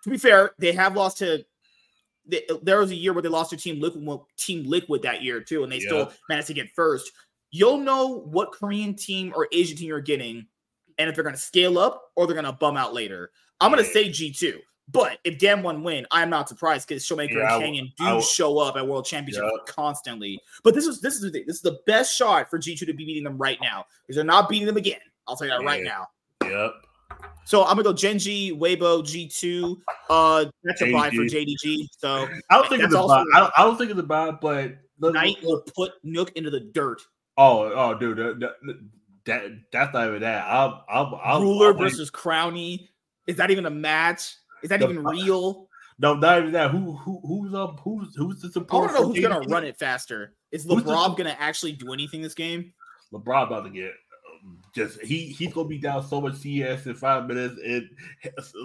to be fair, they have lost to. There was a year where they lost to Team Liquid, Team Liquid that year too, and they yeah. still managed to get first you'll know what Korean team or Asian team you're getting, and if they're going to scale up or they're going to bum out later. I'm going to say G2. But if Damwon win, I'm not surprised because Showmaker yeah, and Canyon do show up at World Championship yeah. constantly. But this is this is the thing. This is the best shot for G2 to be beating them right now because they're not beating them again. I'll tell you that right now. Yep. So I'm gonna go Gen G, Weibo, G2. Uh, that's a buy for JDG. So I don't think it's a buy. I don't, think it's a buy, but Knight will put nuc into the dirt Oh, oh, dude, that, that that's not even that. I'm, I'm, I'm Ruler I'm, versus Crownie. Is that even a match? Is that the, even real? No, not even that. Who, who, who's up? Who's, who's the support? I don't know who's gonna run it faster. Is LeBron gonna actually do anything this game? LeBron about to get just he he's gonna be down so much CS in five minutes. And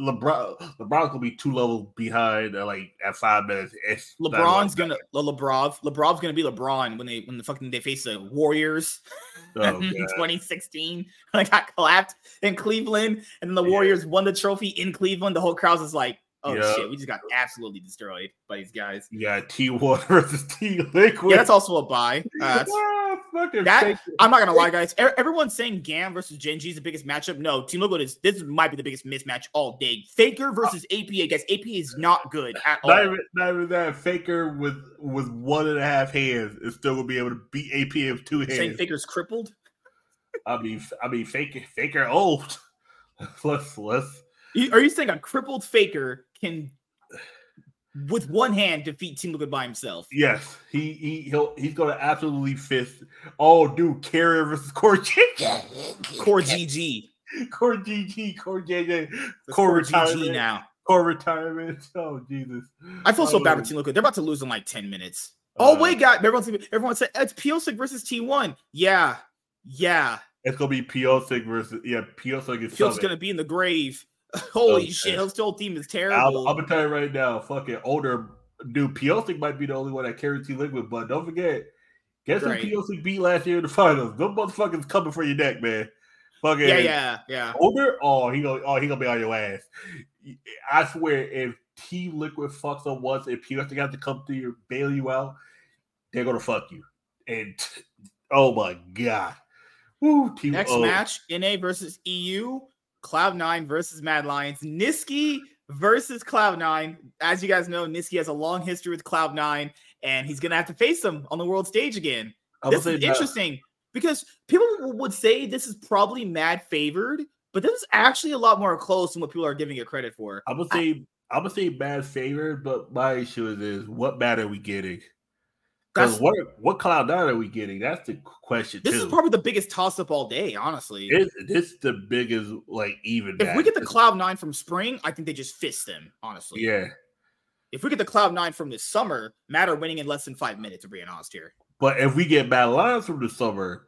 LeBron LeBron's gonna be two levels behind uh, like at five minutes. It's LeBron's gonna LeBron LeBron's gonna be LeBron when they when the fucking they face the Warriors oh, in 2016 when I got clapped in Cleveland and then the Warriors yeah. won the trophy in Cleveland. The whole crowd is like, Oh shit, we just got absolutely destroyed by these guys. Yeah, T Water versus T Liquid. Yeah, that's also a buy. Uh, that, I'm not gonna lie, guys. Everyone's saying Gam versus Gen G is the biggest matchup. No, Team Liquid is this might be the biggest mismatch all day. Faker versus APA, guys. APA is not good at not all. Even, not even that. Faker with with one and a half hands is still gonna be able to beat APA with two hands. Saying Faker's crippled. I mean, I mean, Faker, Faker old. let's let's. Are you saying a crippled Faker can with one hand defeat Team Liquid by himself. Yes, he he he'll he's gonna absolutely fist. Oh, dude, Keria versus CoreJJ. Core GG. Core GG. Core JJ. Core, GG now. Core retirement. Oh Jesus. I feel so bad for Team Liquid. They're about to lose in like ten minutes. Uh, oh wait, guys! Everyone's everyone said it's Pyosik versus T1. Yeah, yeah. It's gonna be Pyosik versus yeah. Pyosik is. Pyosik's gonna be in the grave. Holy okay. shit, his whole team is terrible. I'm, gonna tell you right now, fucking older dude, Pyosik might be the only one that carries T liquid, but don't forget, guess right. who Pyosik beat last year in the finals? Those motherfuckers coming for your neck, man. Fucking yeah, yeah, yeah. Older, oh, he gonna, oh, he gonna be on your ass. I swear, if T liquid fucks up once, if Pyosik got to come to you, bail you out, they're gonna fuck you. And oh my god. Woo, Next oh. match, NA versus EU. Cloud9 versus Mad Lions. Nisqy versus Cloud9. As you guys know, Nisqy has a long history with Cloud9, and he's going to have to face them on the world stage again. I this is interesting that. because people would say this is probably Mad favored, but this is actually a lot more close than what people are giving it credit for. I would say I, am gonna say Mad favored, but my issue is, is what Mad are we getting? Because what what cloud nine are we getting? That's the question. This too. is probably the biggest toss up all day, honestly. This the biggest like even. If we get the cloud nine from spring, I think they just fist them. Honestly, yeah. If we get the cloud nine from this summer, matter winning in less than five minutes. To be honest here. But if we get bad lines from the summer.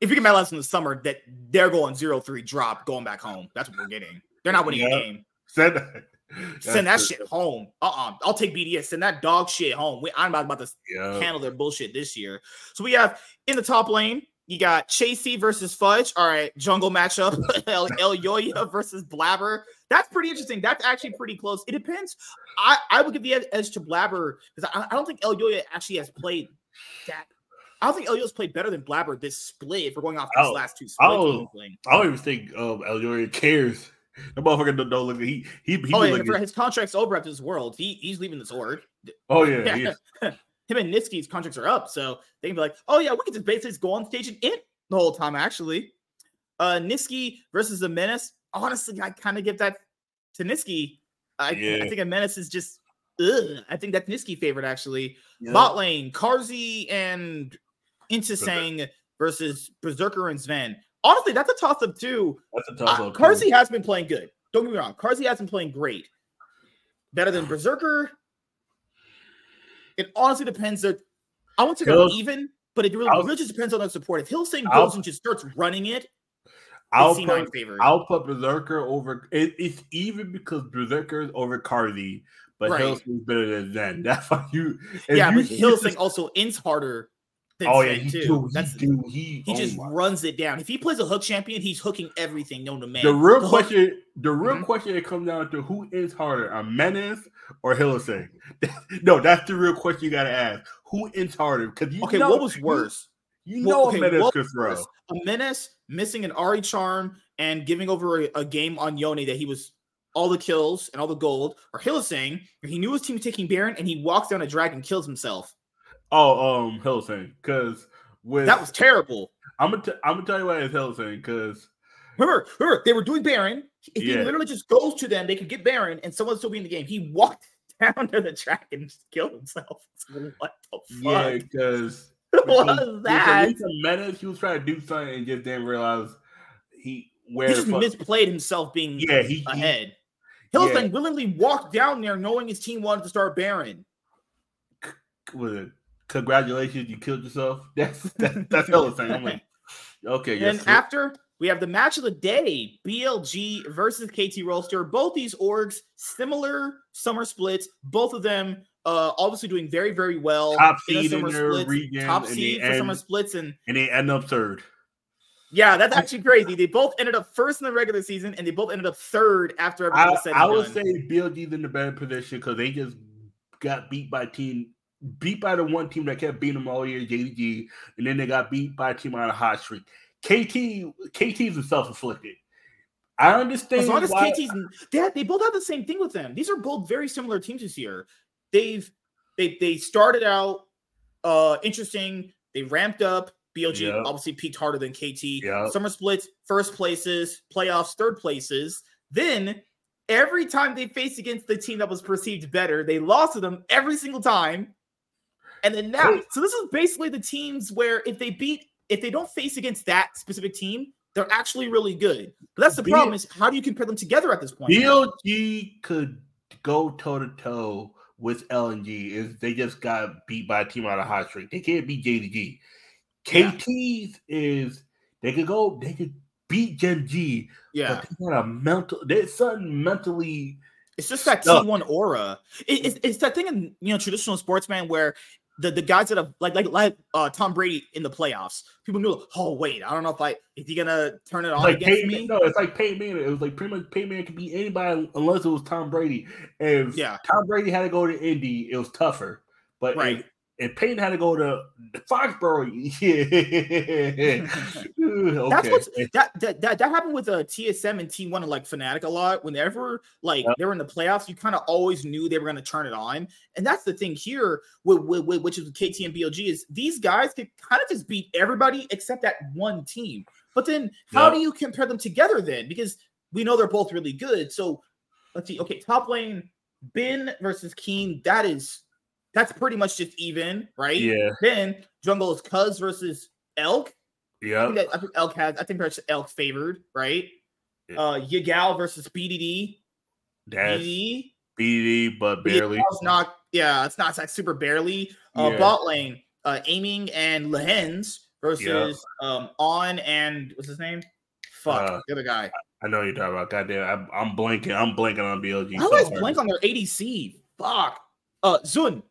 If we get bad lines from the summer, that they're going zero three drop, going back home. That's what we're getting. They're not winning yeah. a game. Said Send that shit home. Uh-uh. I'll take BDS. Send that dog shit home. We, I'm about to yep. handle their bullshit this year. So we have in the top lane, you got Chasy versus Fudge. All right, jungle matchup. El, Elyoya versus Blabber. That's pretty interesting. That's actually pretty close. It depends. I, I would give the edge to Blabber because I, I don't think Elyoya actually has played that I don't think El Elyoya's played better than Blabber this split. If we're going off these last two splits, I don't, I don't even think um, Elyoya cares The motherfucker don't, don't look. He he. he oh, yeah, his contract's over after this world. He he's leaving this org. Oh yeah. yeah. Him and Nisqy's contracts are up, so they can be like, oh yeah, we can just basically go on stage and int the whole time. Actually, uh, Nisqy versus the Menace. Honestly, I kind of give that to Nisqy. I, yeah. I think a Menace is just. Ugh. I think that's Nisqy favorite actually. Yeah. Bot lane, Carzzy and Intisang versus Berserker and Zven. Honestly, that's a toss up too. That's a toss up. Uh, Carzzy has been playing good. Don't get me wrong. Carzzy has been playing great. Better than Berserker. It honestly depends. That I want to go even, but it really, really just depends on the support. If Hylissang goes and just starts running it, I'll put, I'll put Berserker over. It, it's even because Berserker is over Carzzy, but right. Hylissang's better than Zven. That's why you. Yeah, you, but Hylissang also ins harder oh yeah, he too. Do, That's he, do, he, he oh just my. runs it down. If he plays a hook champion, he's hooking everything known to man. The real the question, hook. the real mm-hmm. question, it comes down to who is harder, EMENES or Hylissang. no, that's the real question you got to ask. Who is harder? Because okay, know, what was worse? You, you know, okay, EMENES could throw EMENES missing an Ahri charm and giving over a, a, game on Yoni that he was all the kills and all the gold, or Hylissang, he knew his team was taking Baron and he walks down a dragon, kills himself. Oh, um, Hylissang, because with that was terrible. I'm gonna t- I'm gonna tell you why it's Hylissang, because remember, remember they were doing Baron. If yeah. he literally just goes to them, they could get Baron, and someone's still be in the game. He walked down to the track and just killed himself. What the fuck? Yeah, because what was that? He's a menace. He was trying to do something and just didn't realize he where he just misplayed himself being yeah he ahead. He, Hylissang yeah. willingly walked down there knowing his team wanted to start Baron. Was it congratulations, you killed yourself. That's that's, that's hella thing. I'm like, okay. And yes, after we have the match of the day, BLG versus KT Rolster. Both these orgs, similar summer splits. Both of them uh obviously doing very, very well. Top seed in, in their splits, region. Top seed for end, summer splits. And, and they end up third. Yeah, that's actually crazy. They both ended up first in the regular season, and they both ended up third after everything I, was said. I would done. say BLG's in the better position because they just got beat by team beat by the one team that kept beating them all year, JDG, and then they got beat by a team on a hot streak. KT, KT's is self-inflicted. I understand. As long as why, KT's, they, they both have the same thing with them. These are both very similar teams this year. They've they they started out uh interesting. They ramped up. BLG yep. obviously peaked harder than KT. Yep. Summer splits, first places, playoffs, third places. Then every time they faced against the team that was perceived better, they lost to them every single time. And then now, so this is basically the teams where if they beat, if they don't face against that specific team, they're actually really good. But that's the B- problem is how do you compare them together at this point? BLG could go toe to toe with LNG is they just got beat by a team out of hot streak. They can't beat JDG. KT's yeah. is they could go, they could beat Gen.G. Yeah. But they got a mental, there's something mentally. It's just that T1 aura. It, it's, it's that thing in you know traditional sportsman where the, the guys that have like like like uh, Tom Brady in the playoffs. People knew, oh wait, I don't know if I if he gonna turn it on like against Peyton, me. No, it's like Peyton Manning. It was like pretty much Peyton Manning could beat anybody unless it was Tom Brady. If yeah. Tom Brady had to go to Indy, it was tougher. But right. If Peyton had to go to Foxborough, yeah. okay. That's what's that, that that that happened with a uh, TSM and T1 and like Fnatic a lot. Whenever like yep. they were in the playoffs, you kind of always knew they were going to turn it on. And that's the thing here, with, with, with, which is with KT and BLG, is these guys could kind of just beat everybody except that one team. But then how yep. do you compare them together then? Because we know they're both really good. So let's see. Okay, top lane, Bin versus Kiin. That is that's pretty much just even, right? Yeah. Then jungle is Cuzz versus Elk. Yeah. I, I think, Elk has. I think that's Elk favored, right? Yeah. Uh, Yagao versus BDD. That's BDD, BDD but barely. It's not. Yeah, it's not. It's like super barely. Uh, yeah. Bot lane, uh, aiming and Lehends versus um on and what's his name? Fuck uh, the other guy. I know you're talking about. Goddamn, I'm, I'm blanking. I'm blanking on BLG. I always so blank on their ADC. Fuck. Uh, Xun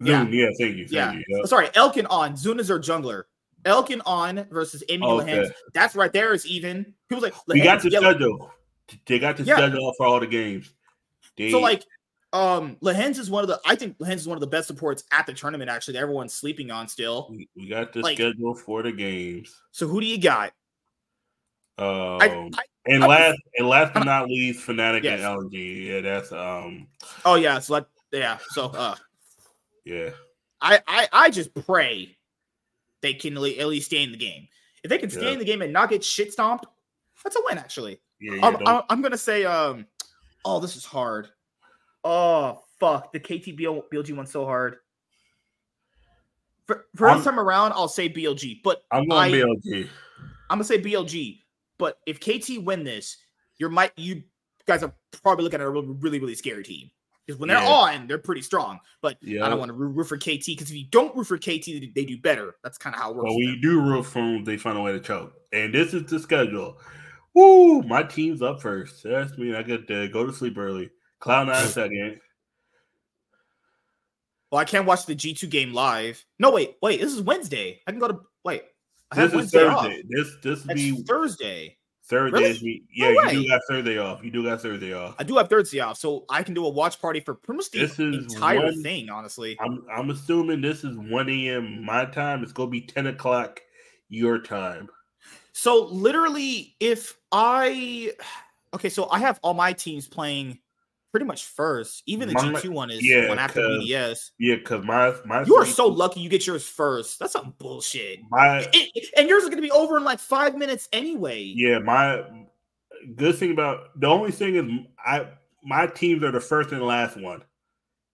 yeah. yeah, thank you. Thank yeah. You, yeah. Sorry, Elkin on. Xun is our jungler. Elkin on versus Amy okay. That's right there is even. People like we got the schedule. They got the yeah. schedule for all the games. They... So like um Lehends is one of the I think Lehends is one of the best supports at the tournament actually that everyone's sleeping on still. We, we got the like, schedule for the games. So who do you got? Um, I, I, and I last and last but not least, Fnatic yes. and LG. Yeah, that's um. Oh yeah, so let yeah, so uh, yeah. I I I just pray they can at least stay in the game. If they can stay yeah. in the game and not get shit stomped, that's a win. Actually, yeah, yeah I'm, I'm, gonna say um. Oh, this is hard. Oh fuck, the KTBL BLG one so hard. For, first time around, I'll say BLG, but I'm going I, BLG. I'm gonna say BLG. But if KT win this, you're might you guys are probably looking at a really really scary team because when they're yeah. on, they're pretty strong. But. I don't want to root for KT because if you don't root for KT, they do better. That's kind of how it works. When you do root for them, they find a way to choke. And this is the schedule. Woo! My team's up first. That's me. I get to go to sleep early. Cloud nine second. Well, I can't watch the G2 game live. No, wait, wait. This is Wednesday. I can go to wait. I this is Thursday. Off. This this be Thursday. Thursday really? is yeah. No you do got Thursday off. You do got Thursday off. I do have Thursday off, so I can do a watch party for pretty much the this is entire one, thing. Honestly, I'm I'm assuming this is one a.m. my time. It's gonna be ten o'clock your time. So literally, if I okay, so I have all my teams playing pretty much first. Even the G two one is yeah, one after BDS. Yeah, because my my you are so lucky you get yours first. That's some bullshit. My it, and yours is gonna be over in like five minutes anyway. Yeah, my good thing about the only thing is I my teams are the first and last one.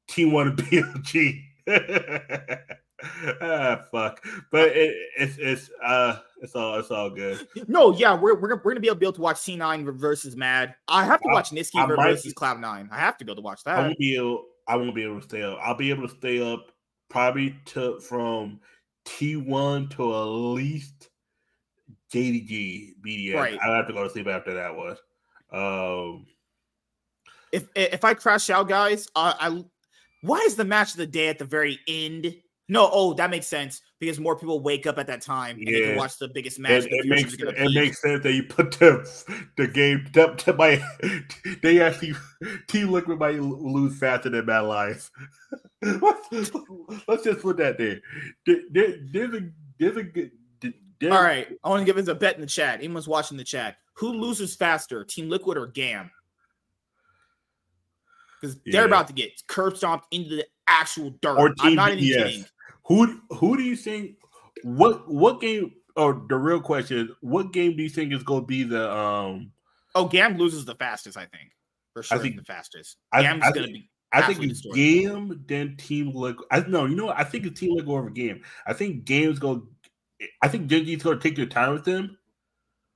T one and BLG. ah, fuck. But it, it's it's uh it's all it's all good. No, yeah, we're we're, we're gonna be able to watch C9 versus Mad. I have to watch Nisqy versus Cloud Nine. I have to be able to watch that. I won't be able. I won't be able to stay up. I'll be able to stay up probably to from T1 to at least JDG BDS. Right. I have to go to sleep after that one. Um, if if I crash out, guys, I, I why is the match of the day at the very end no, oh, that makes sense because more people wake up at that time and yeah. they can watch the biggest match. It, it makes it makes sense that you put the the game up to my. They actually Team Liquid might lose faster than Mad Lions. let's, let's just put that there. there there's a there's a good. All right, I want to give us a bet in the chat. Anyone's watching the chat. Who loses faster, Team Liquid or GAM? Because yeah. they're about to get curb stomped into the actual dirt. Team, I'm not even yes. kidding. Who who do you think? What what game? Or the real question is, what game do you think is going to be the um? Oh, GAM loses the fastest. I think for sure. I think the fastest. GAM's I, I going to be. I think it's game then team look. I no, you know what? I think it's team look over game. I think games go. I think Gen.G's going to take their time with them.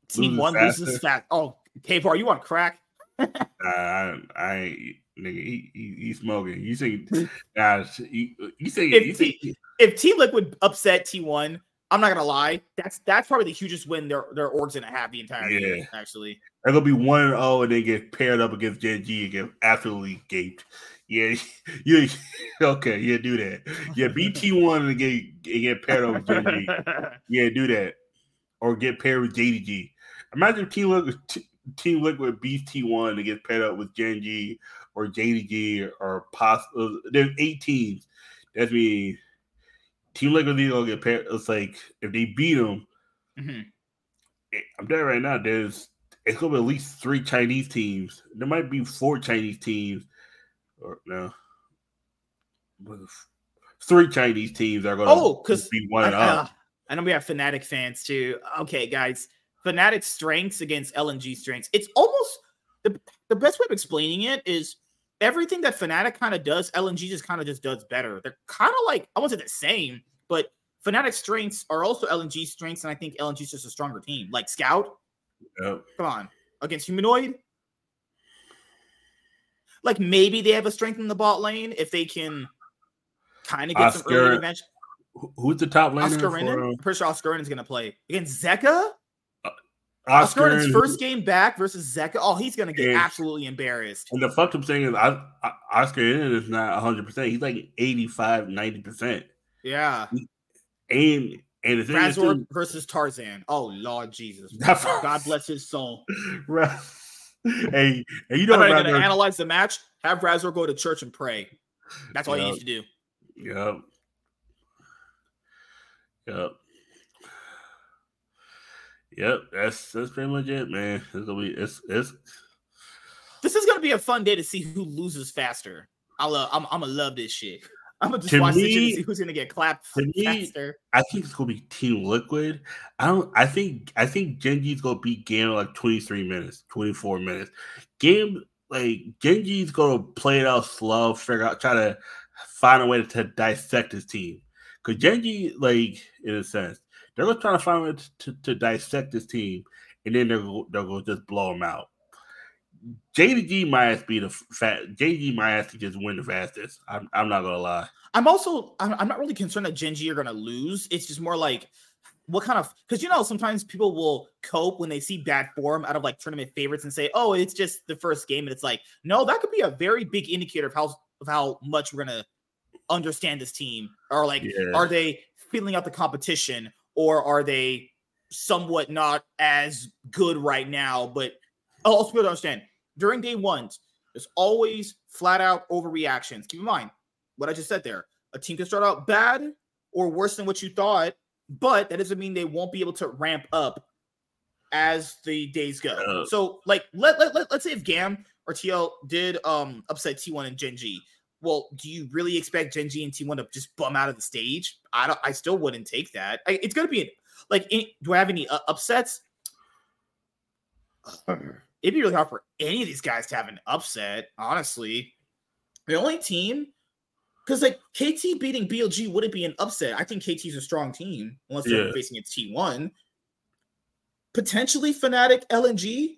Team one loses fast. Oh, K bar, you want crack? uh, I, I nigga, he, he, he's smoking. You say, nah, you, you say, if, you say, T, if Team Liquid upset T1, I'm not gonna lie, that's that's probably the hugest win their their org's gonna have the entire yeah. Game, actually. They're gonna be one and zero, and then get paired up against Gen.G and get absolutely gaped. Yeah, you okay? Yeah, do that. Yeah, BT one and get and get paired up with Gen.G. Yeah, do that, or get paired with JDG. Imagine Team Liquid, Team Liquid beats T1 and gets paired up with Gen.G or JDG or possible. Uh, there's eight teams. That's me. Team Liquid is gonna get paired. It's like if they beat them, mm-hmm. Eh, I'm there right now. There's it's gonna be at least three Chinese teams. There might be four Chinese teams, or no, three Chinese teams are gonna oh because be one I, up. Uh, I know we have Fnatic fans too. Okay, guys, Fnatic strengths against LNG strengths. It's almost the the best way of explaining it is everything that Fnatic kind of does, LNG just kind of just does better. They're kind of like I wasn't say the same, but Fnatic strengths are also LNG strengths, and I think LNG is just a stronger team. Like Scout, yep. come on, against Humanoid. Like maybe they have a strength in the bot lane if they can kind of get Oscar, some early advantage. Who's the top laner? Oscarinin. Uh, I'm pretty sure Oscarinin is going to play against Zika. Oscar, Oscar in his first game back versus Zika. Oh, he's gonna get and, absolutely embarrassed. And the fucked up thing is, I, I, Oscar is not 100. percent He's like 85, 90 percent. Yeah. And and the thing Razork too, versus Tarzan. Oh Lord Jesus, God bless his soul. hey, and you know, I'm gonna analyze the match. Have Razork go to church and pray. That's all yep. you need to do. Yep. Yep. Yep, that's that's pretty much it, man. It's gonna be it's it's. This is gonna be a fun day to see who loses faster. I love. Uh, I'm. I'm gonna love this shit. I'm gonna just to watch me, and see who's gonna get clapped faster. Me, I think it's gonna be Team Liquid. I don't. I think. I think Gen.G's gonna beat GAM like 23 minutes, 24 minutes. GAM like Gen.G's gonna play it out slow, figure out, try to find a way to, to dissect his team. Because Gen.G, like in a sense, they're gonna try to find a way to, to, to dissect this team, and then they're they're gonna just blow them out. JDG might have to be the fat. JDG might have to just win the fastest. I'm, I'm not gonna lie. I'm also I'm, I'm not really concerned that Gen.G are gonna lose. It's just more like what kind of because you know sometimes people will cope when they see bad form out of like tournament favorites and say, oh, it's just the first game, and it's like no, that could be a very big indicator of how of how much we're gonna understand this team, or like yeah. are they feeling out the competition, or are they somewhat not as good right now, but also to understand during day ones, there's always flat out overreactions. Keep in mind what I just said there. A team can start out bad or worse than what you thought, but that doesn't mean they won't be able to ramp up as the days go. Uh, so, like, let, let, let, let's say if GAM or TL did um upset T1 and Gen.G. Well, do you really expect Gen.G and T1 to just bum out of the stage? I don't. I still wouldn't take that. I, it's gonna be like, in, do I have any uh, upsets? it'd be really hard for any of these guys to have an upset, honestly. The only team, because like KT beating BLG wouldn't be an upset. I think KT's a strong team unless they're yeah. facing a T1. Potentially Fnatic LNG,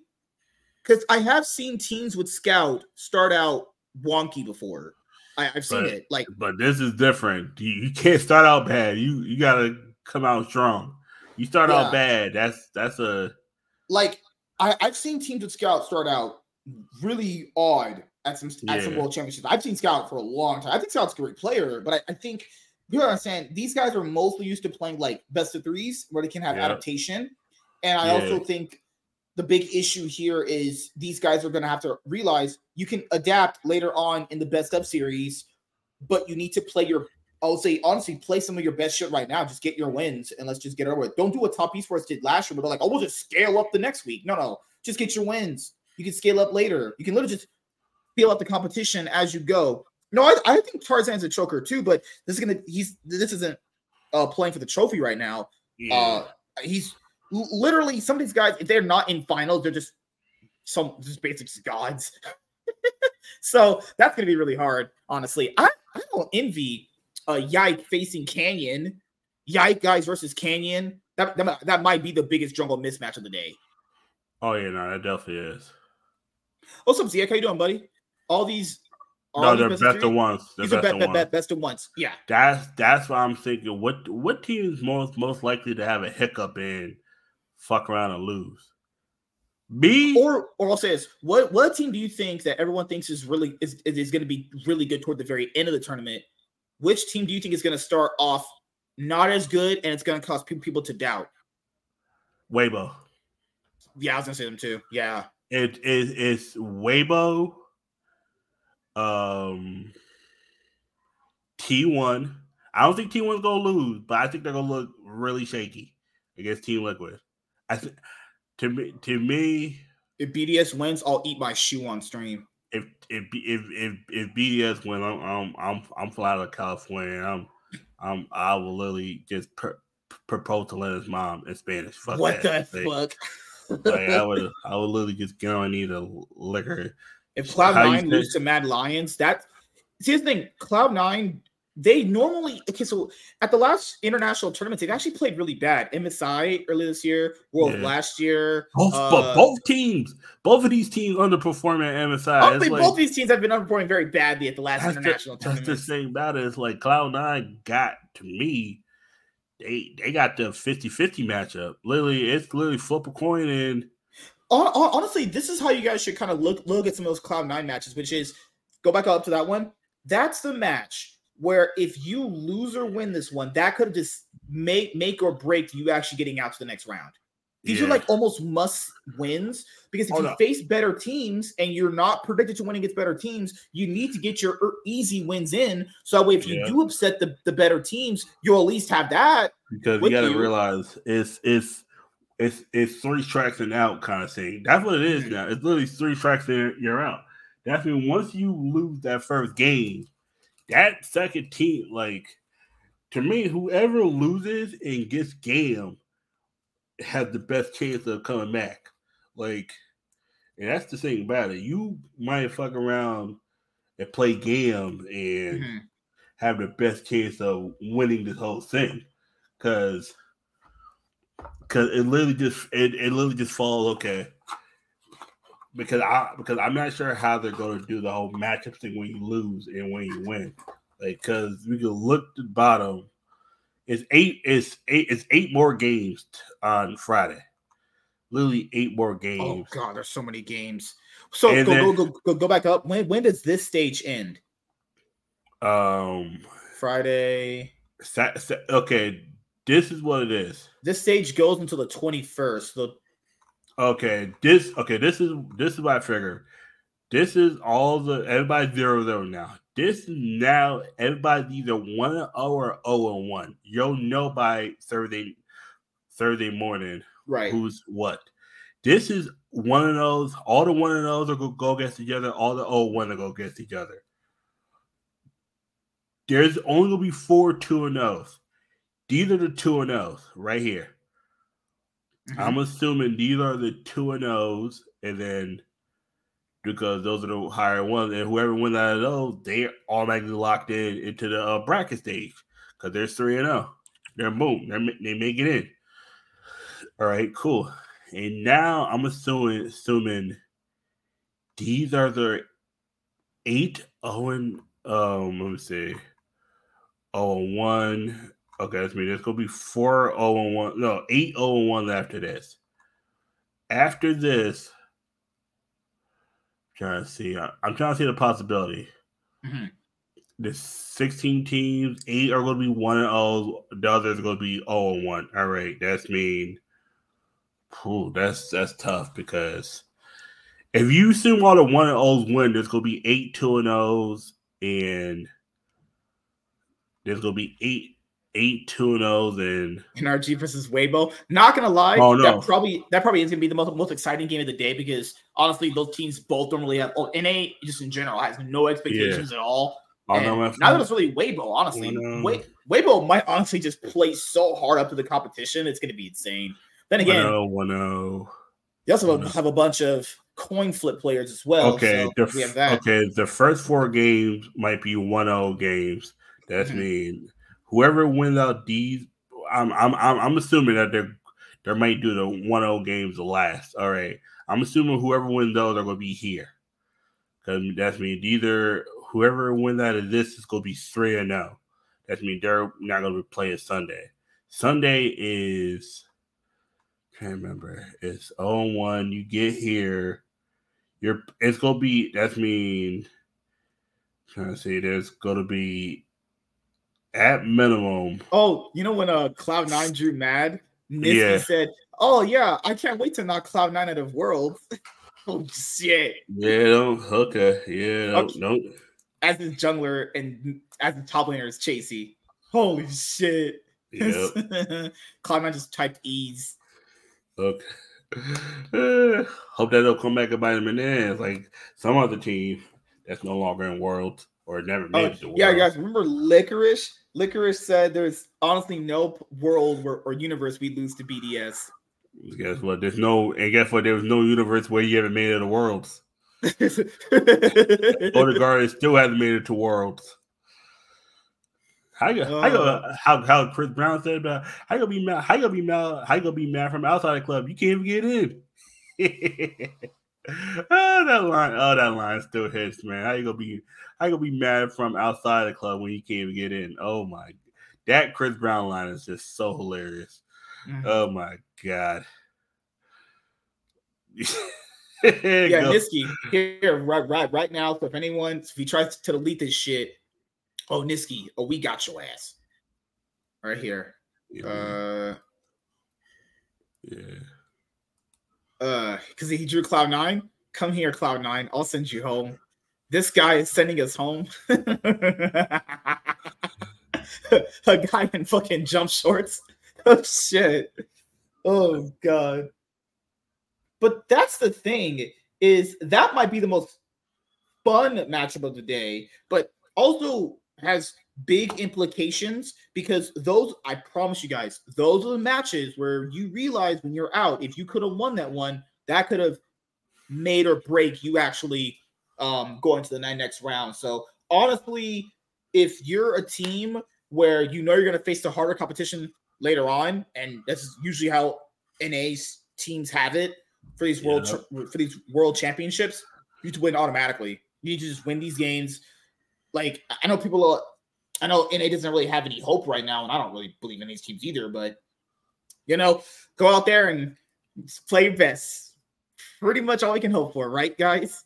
because I have seen teams with Scout start out wonky before. I, have seen but, it. Like, but this is different. You, you, can't start out bad. You you gotta come out strong. You start yeah. out bad. That's that's a like I, I've seen teams with Scout start out really odd at some yeah. at some world championships. I've seen Scout for a long time. I think Scout's a great player, but I, I think you understand these guys are mostly used to playing like best of threes where they can have adaptation. And I yeah. also think the big issue here is these guys are going to have to realize you can adapt later on in the best of series, but you need to play your I'll say honestly, play some of your best shit right now. Just get your wins and let's just get over it. Don't do what top esports did last year, but they're like, oh, we'll just scale up the next week. No, no, just get your wins. You can scale up later. You can literally just feel out the competition as you go. No, I, I think Tarzan's a choker too, but this is gonna he's this isn't uh playing for the trophy right now. Yeah. Uh he's literally some of these guys, if they're not in finals, they're just some just basic gods. so that's gonna be really hard, honestly. I, I don't envy uh, Yike facing Canyon, Yike guys versus Canyon. That, that that might be the biggest jungle mismatch of the day. Oh yeah, no, that definitely is. What's up, Zach? How you doing, buddy? All these. No, they're best, best of ones. They're best, best, of best, best of ones. Yeah. That's that's why I'm thinking. What what team is most most likely to have a hiccup and fuck around and lose? Me or or I'll say this: what what team do you think that everyone thinks is really is, is going to be really good toward the very end of the tournament which team do you think is going to start off not as good and it's going to cause people to doubt? Weibo. Yeah, I was going to say them too. Yeah. It is it's Weibo, um, T1. I don't think T1's gonna lose, but I think they're gonna look really shaky against Team Liquid. I think to me, to me, if BDS wins, I'll eat my shoe on stream if if if if, if BDS wins, I'm I'm I'm I'm fly of California. I'm I'm I will literally just pr- propose to Leonard's mom in Spanish. Fuck what that. the like, fuck? like I would I would literally just get on need a liquor. If Cloud Nine lose to Mad Lions, that see the thing. Cloud Nine they normally okay. So at the last international tournament, they've actually played really bad. MSI earlier this year, World yeah. last year. Both, uh, but both teams, both of these teams underperforming at MSI. Like, both these teams have been underperforming very badly at the last international the, tournament. That's the same about it. It's like Cloud Nine got to me. They they got the 50-50 matchup. Literally, it's literally flip a coin and. Honestly, this is how you guys should kind of look look at some of those Cloud Nine matches, which is go back up to that one. That's the match where if you lose or win this one, that could just make make or break you actually getting out to the next round. These yeah. are like almost must wins because if Hold you face better teams and you're not predicted to win against better teams, you need to get your easy wins in. So that way, if you yeah. do upset the, the better teams, you'll at least have that. Because you got to realize it's it's it's it's three strikes and out kind of thing. That's what it is mm-hmm. now. It's literally three strikes and you're out. That's mean once you lose that first game, that second team, like to me, whoever loses and gets game has the best chance of coming back. Like, and that's the thing about it. You might fuck around and play game and mm-hmm. have the best chance of winning this whole thing. Cause because it literally just it, it literally just falls okay. Because I because I'm not sure how they're gonna do the whole matchup thing when you lose and when you win. Like because we can look at the bottom. It's eight. It's eight. It's eight more games on Friday. Literally eight more oh, games. Oh god, there's so many games. So go, then, go, go go go back up. When when does this stage end? Um, Friday. Sa- sa- okay, this is what it is. This stage goes until the 21st. So okay, this okay, this is this is what I figure. This is all the everybody zero zero now. This is now everybody's either one zero oh or zero and one. You'll know by Thursday Thursday morning, right? Who's what? This is one of those. All the one of those are gonna go against each other. All the oh one are go against each other. There's only gonna be four two and those. These are the two and O's right here. Mm-hmm. I'm assuming these are the two and O's, and then because those are the higher ones, and whoever wins out of those, they automatically locked in into the uh, bracket stage because there's three and zero. They're boom, they're, they make it in. All right, cool. And now I'm assuming assuming these are the eight Owen. Um, let me see. Oh, one Okay, that's me. There's gonna be four 0 and 1. No, 8 0 and 1 after this. After this, I'm trying to see. I'm trying to see the possibility. Mm-hmm. The 16 teams, eight are gonna be 1 and 0. The others are gonna be 0 and 1. All right, that's mean. Ooh, that's that's tough because if you assume all the 1 and 0s win, there's gonna be 8 2 and 0s and there's gonna be eight eight two and zero then in NRG versus Weibo. Not gonna lie, oh, no. that probably that probably is gonna be the most most exciting game of the day because honestly, those teams both don't really have. Oh, NA just in general has no expectations yeah. at all. Oh, now that it's really Weibo, honestly, oh, no. Weibo might honestly just play so hard up to the competition. It's gonna be insane. Then again, 1-0, They also have a bunch of coin flip players as well. Okay, so the, we have that. Okay, the first four games might be 1-0 games. That's mm-hmm. mean whoever wins out these, I'm I'm I'm, I'm assuming that they're they might do the 1-0 games last. All right. I'm assuming whoever wins those are gonna be here. Cause that's mean either whoever wins out of this is gonna be three and oh. no. That means they're not gonna be playing Sunday. Sunday is can't remember. It's 0 1. You get here. You're it's gonna be that's mean trying to see there's gonna be at minimum. Oh, you know when uh Cloud Nine drew mad, Nisqy yeah. said, "Oh yeah, I can't wait to knock Cloud Nine out of Worlds." oh shit. Yeah. Don't, Okay. Yeah. Okay. No. As the jungler and as the top laner is Chasy. Holy shit. Yep. Cloud Nine just typed ease. Okay. hope that they'll come back and bite him in the ass like some other team that's no longer in Worlds or never oh, made oh, Yeah, guys, remember Licorice? Licorice said there's honestly no world where, or universe we lose to BDS. Guess what? There's no, and guess what? There was no universe where you ever made it to worlds. Odegaard still hasn't made it to worlds. How you, uh, how, you, how how Chris Brown said about how you gonna be mad? How you gonna be mad? How you gonna be mad from outside the club? You can't even get in. oh, that line, oh, that line still hits, man. How you gonna be how could be mad from outside the club when you can't even get in? Oh my, that Chris Brown line is just so hilarious. Mm-hmm. Oh my god. yeah, Nisqy here right, right, right now. So if anyone, if he tries to delete this shit, oh Nisqy, oh we got your ass right here. Yeah. Uh, yeah. Uh, because he drew Cloud Nine. Come here, Cloud Nine. I'll send you home this guy is sending us home. a guy in fucking jump shorts. Oh shit. Oh god. But that's the thing is that might be the most fun matchup of the day, but also has big implications because those I promise you guys, those are the matches where you realize when you're out, if you could have won that one, that could have made or break you actually um going to the nine next round. So honestly, if you're a team where you know you're going to face the harder competition later on, and that's usually how NA's teams have it for these world yeah. for these world championships, you need to win automatically. You need to just win these games. Like I know people, are, I know NA doesn't really have any hope right now, and I don't really believe in these teams either. But you know, go out there and play your best. Pretty much all we can hope for, right, guys?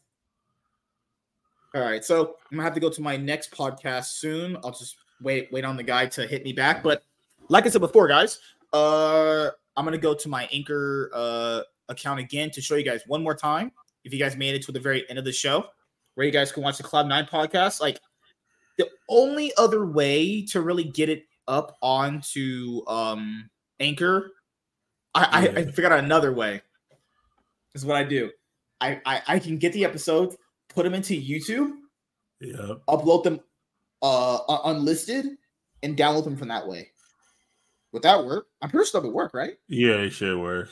All right, so I'm gonna have to go to my next podcast soon. I'll just wait wait on the guy to hit me back. But like I said before, guys, uh, I'm gonna go to my anchor uh account again to show you guys one more time. If you guys made it to the very end of the show, where you guys can watch the Cloud Nine podcast, like the only other way to really get it up onto um Anchor, I, I, I figured out another way. Is what I do. I, I I can get the episodes, put them into YouTube, yeah, upload them uh unlisted, and download them from that way. Would that work? I'm pretty sure that would work, right? Yeah, it should work.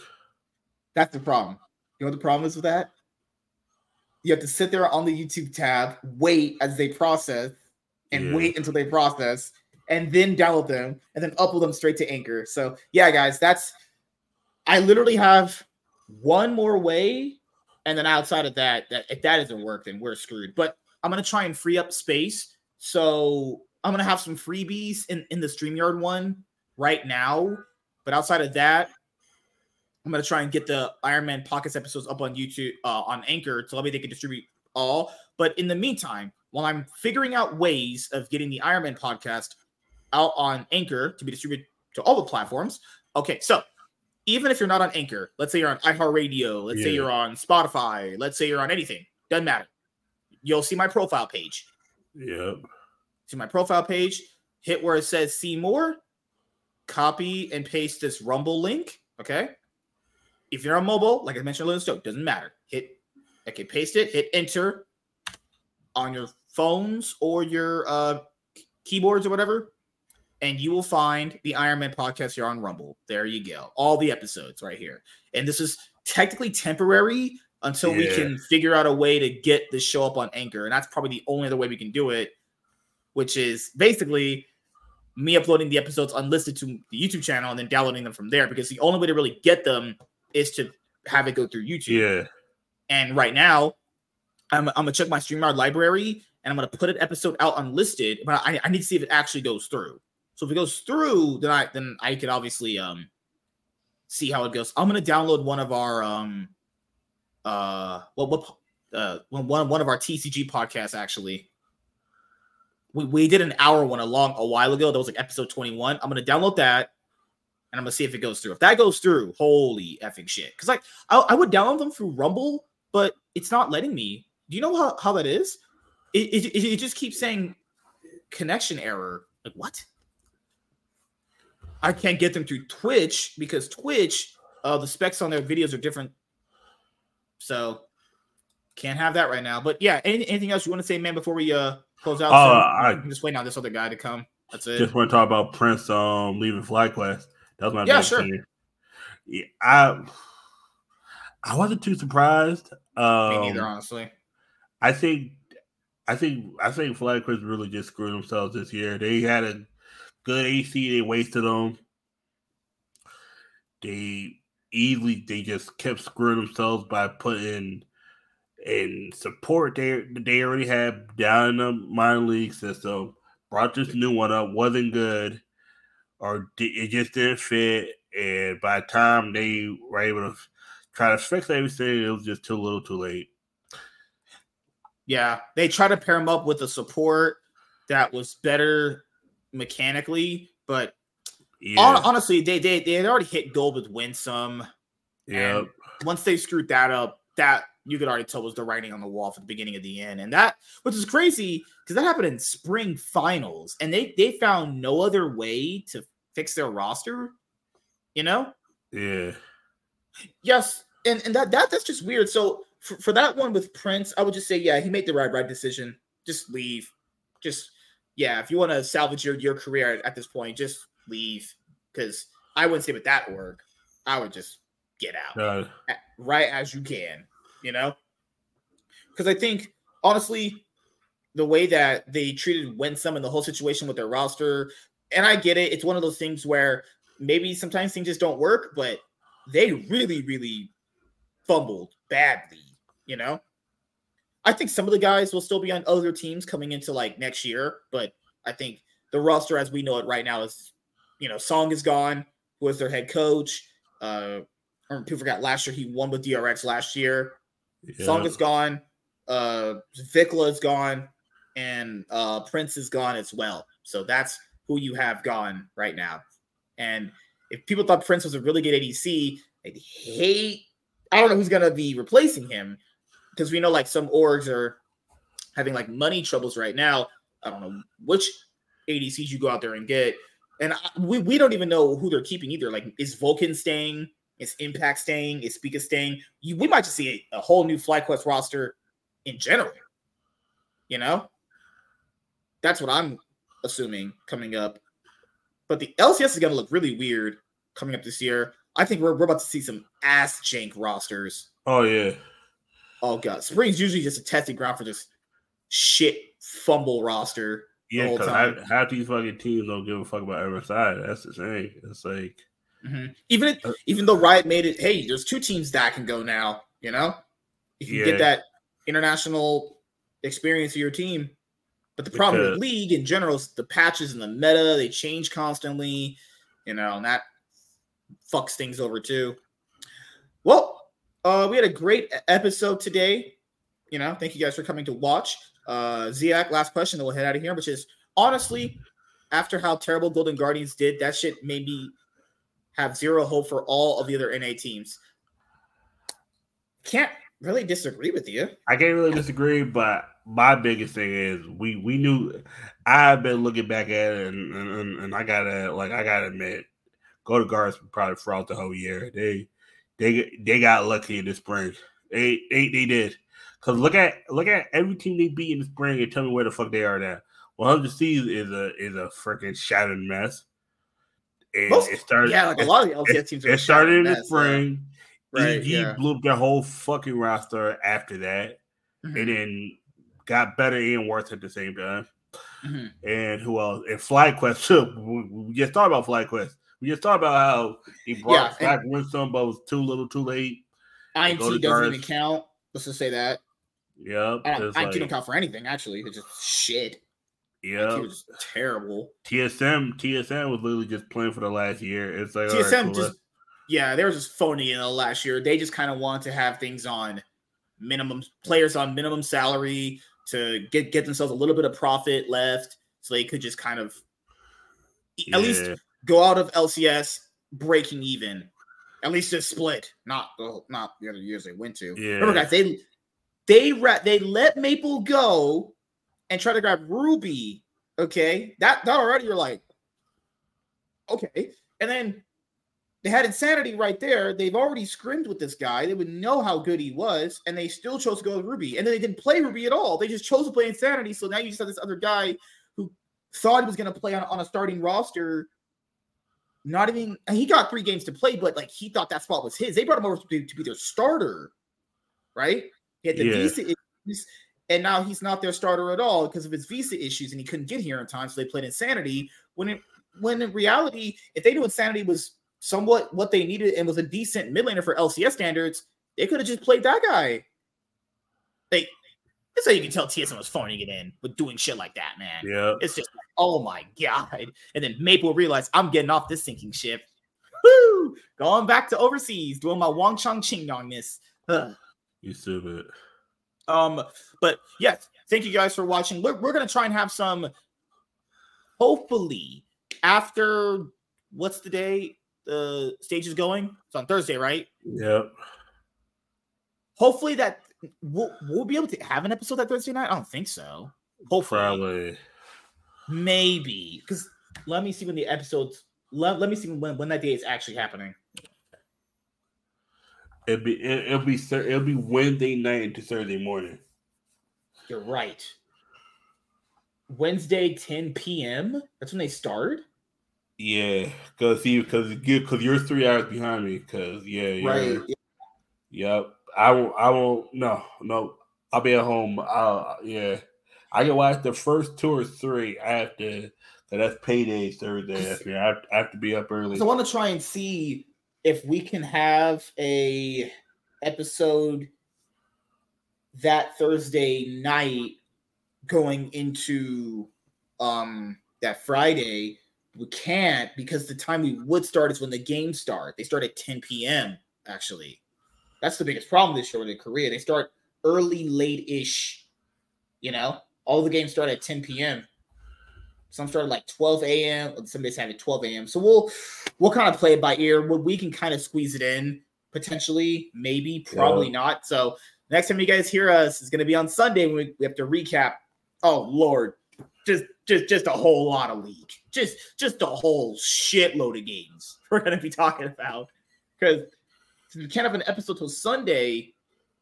That's the problem. You know what the problem is with that? You have to sit there on the YouTube tab, wait as they process, and yeah. wait until they process, and then download them, and then upload them straight to Anchor. So yeah, guys, that's I literally have one more way, and then outside of that, that if that doesn't work, then we're screwed. But I'm gonna try and free up space. So I'm gonna have some freebies in, in the StreamYard one right now. But outside of that, I'm gonna try and get the Iron Man Pockets episodes up on YouTube uh, on Anchor so that way they can distribute all. But in the meantime, while I'm figuring out ways of getting the Iron Man podcast out on Anchor to be distributed to all the platforms, okay, so even if you're not on Anchor, let's say you're on iHeartRadio, let's yeah. say you're on Spotify, let's say you're on anything, doesn't matter. You'll see my profile page. Yep. See my profile page, hit where it says see more, copy and paste this Rumble link. Okay if you're on mobile, like I mentioned earlier, Stoke, doesn't matter. Hit okay, paste it, hit enter on your phones or your uh keyboards or whatever, and you will find the Iron Man podcast here on Rumble. There you go. All the episodes right here. And this is technically temporary until yeah. we can figure out a way to get this show up on Anchor. And that's probably the only other way we can do it, which is basically me uploading the episodes unlisted to the YouTube channel and then downloading them from there because the only way to really get them is to have it go through YouTube. Yeah. And right now, I'm, I'm gonna check my StreamYard library and I'm gonna put an episode out unlisted, but I, I need to see if it actually goes through. So if it goes through, then I then I could obviously um see how it goes. I'm gonna download one of our um uh what what uh one one of our TCG podcasts actually. We, we did an hour one a long a while ago. That was like episode 21. I'm gonna download that and I'm gonna see if it goes through. If that goes through, holy effing shit! Because like I, I, would download them through Rumble, but it's not letting me. Do you know how, how that is? It, it, it just keeps saying connection error. Like what? I can't get them through Twitch because Twitch, uh, the specs on their videos are different. So can't have that right now. But yeah, any, anything else you want to say, man, before we uh close out? Uh, so I, am just waiting on this other guy to come. That's it. Just want to talk about Prince um leaving FlyQuest. That was my yeah, sure. Yeah, I I wasn't too surprised. Um, Me neither, honestly. I think I think I think FlyQuest really just screwed themselves this year. They had a good AC, they wasted them. They easily they just kept screwing themselves by putting in support they they already had down in the minor league system. Brought this new one up, wasn't good or it just didn't fit. And by the time they were able to try to fix everything, it was just too little, too late. Yeah, they tried to pair him up with a support that was better mechanically, but yeah. honestly, they they they had already hit gold with Winsome. Yeah. Once they screwed that up, that you could already tell was the writing on the wall for the beginning of the end, and that which is crazy because that happened in spring finals, and they they found no other way to fix their roster, you know? Yeah. Yes, and and that that that's just weird. So for, for that one with Prince, I would just say, yeah, he made the right right decision. Just leave. Just yeah, if you want to salvage your your career at, at this point, just leave. Because I wouldn't say with that work, I would just get out right as you can. You know, because I think honestly, the way that they treated Winsome and the whole situation with their roster, and I get it, it's one of those things where maybe sometimes things just don't work, but they really, really fumbled badly, you know? I think some of the guys will still be on other teams coming into like next year, but I think the roster as we know it right now is, you know, Song is gone, who was their head coach. Uh, people forgot last year he won with DRX last year. yeah. Song is gone. Uh, VicLa is gone, and uh, Prince is gone as well. So that's who you have gone right now. And if people thought Prince was a really good ADC, I'd hate. I don't know who's gonna be replacing him because we know like some orgs are having like money troubles right now. I don't know which ADCs you go out there and get, and I, we we don't even know who they're keeping either. Like, is Vulcan staying? Is Impact staying? Is Spica staying? You, we might just see a, a whole new FlyQuest roster in general. You know, that's what I'm assuming coming up. But the LCS is going to look really weird coming up this year. I think we're, we're about to see some ass jank rosters. Oh yeah. Oh god, spring's usually just a testing ground for this shit fumble roster. Yeah, because half, half these fucking teams don't give a fuck about every side. That's the thing. It's like Mhm. Even if, Uh, even though Riot made it, hey, there's two teams that can go now. You know, if you can Yeah. get that international experience for your team. But the problem with league in general is the patches and the meta they change constantly. You know, and that fucks things over too. Well, uh, we had a great episode today. You know, thank you guys for coming to watch. Uh, Ziak, last question, then we'll head out of here. Which is honestly, after how terrible Golden Guardians did, that shit made me have zero hope for all of the other NA teams. Can't really disagree with you. I can't really disagree, but my biggest thing is we we knew I've been looking back at it and and, and I gotta like I gotta admit, go to guards probably throughout the whole year. They they they got lucky in the spring. They they, they did. Cause look at look at every team they beat in the spring and tell me where the fuck they are now. 100 Seas is a is a freaking shattered mess. And Most- it started yeah, like a lot of the LCS it, teams. Are it started in the mess, yeah. spring. Right, EG yeah. blew up their whole fucking roster after that, Mhm, and then got better and worse at the same time. mhm. And who else? And FlyQuest too. We, just talked about FlyQuest. We just talked about how he brought Yeah, back Winston, but was too little, too late. INT doesn't guards. even count. Let's just say that. Yeah, I don't, It's like, don't count for anything. Actually, it's just shit. Yeah, yep. was terrible. TSM, TSM was literally just playing for the last year. It's like all right, TSM cool, just, yeah, they were just phony in the last year. They just kind of wanted to have things on minimum players on minimum salary to get get themselves a little bit of profit left, so they could just kind of yeah. at least go out of LCS breaking even. At least just split, not the not the other years they went to. Yeah. Remember, guys, they they ra- they let Maple go and try to grab Ruby. Okay, that that already you're like, okay, and then they had Insanity right there. They've already scrimmed with this guy. They would know how good he was, and they still chose to go with Ruby. And then they didn't play Ruby at all. They just chose to play Insanity. So now you just have this other guy who thought he was going to play on, on a starting roster. Not even he got three games to play, but like he thought that spot was his. They brought him over to be, to be their starter, right? He had the Yeah. visa issues, and now he's not their starter at all because of his visa issues, and he couldn't get here in time. So they played Insanity. When it, when in reality, if they knew Insanity was somewhat what they needed and was a decent mid laner for LCS standards, they could have just played that guy. Like, that's how you can tell TSM was phoning it in with doing shit like that, man. Yeah. It's just like, oh my god. And then Maple realized I'm getting off this sinking ship. Woo! Going back to overseas, doing my Wang Chong Ching on this. Ugh. You stupid. Um, but yes, thank you guys for watching. We're, we're gonna try and have some hopefully after what's the day the stage is going? It's on Thursday, right? Yep. Hopefully that we'll, we'll be able to have an episode that Thursday night. I don't think so. Hopefully. Probably. Maybe because let me see when the episodes. Let, let me see when when that day is actually happening. It'll be it'll be it'll be Wednesday night into Thursday morning. You're right. Wednesday, 10 p.m. That's when they start. Yeah, because see, because because you're three hours behind me. Because yeah, right. Yep. I won't. I won't. No, no. I'll be at home. Uh, yeah. I can watch the first two or three. I have to. That's payday Thursday. I have, I have to be up early. So I want to try and see if we can have a episode that Thursday night going into um that Friday. We can't because the time we would start is when the games start. They start at 10 p.m. Actually, that's the biggest problem this year in Korea. They start early, late ish. You know, all the games start at 10 p.m. Some start at like 12 a.m. Some days have it 12 a.m. So we'll we'll kind of play it by ear. We can kind of squeeze it in potentially, maybe, probably yeah. not. So next time you guys hear us is going to be on Sunday when we, we have to recap. Oh Lord, just just just a whole lot of league, just just a whole shitload of games we're going to be talking about because we can't have an episode till Sunday.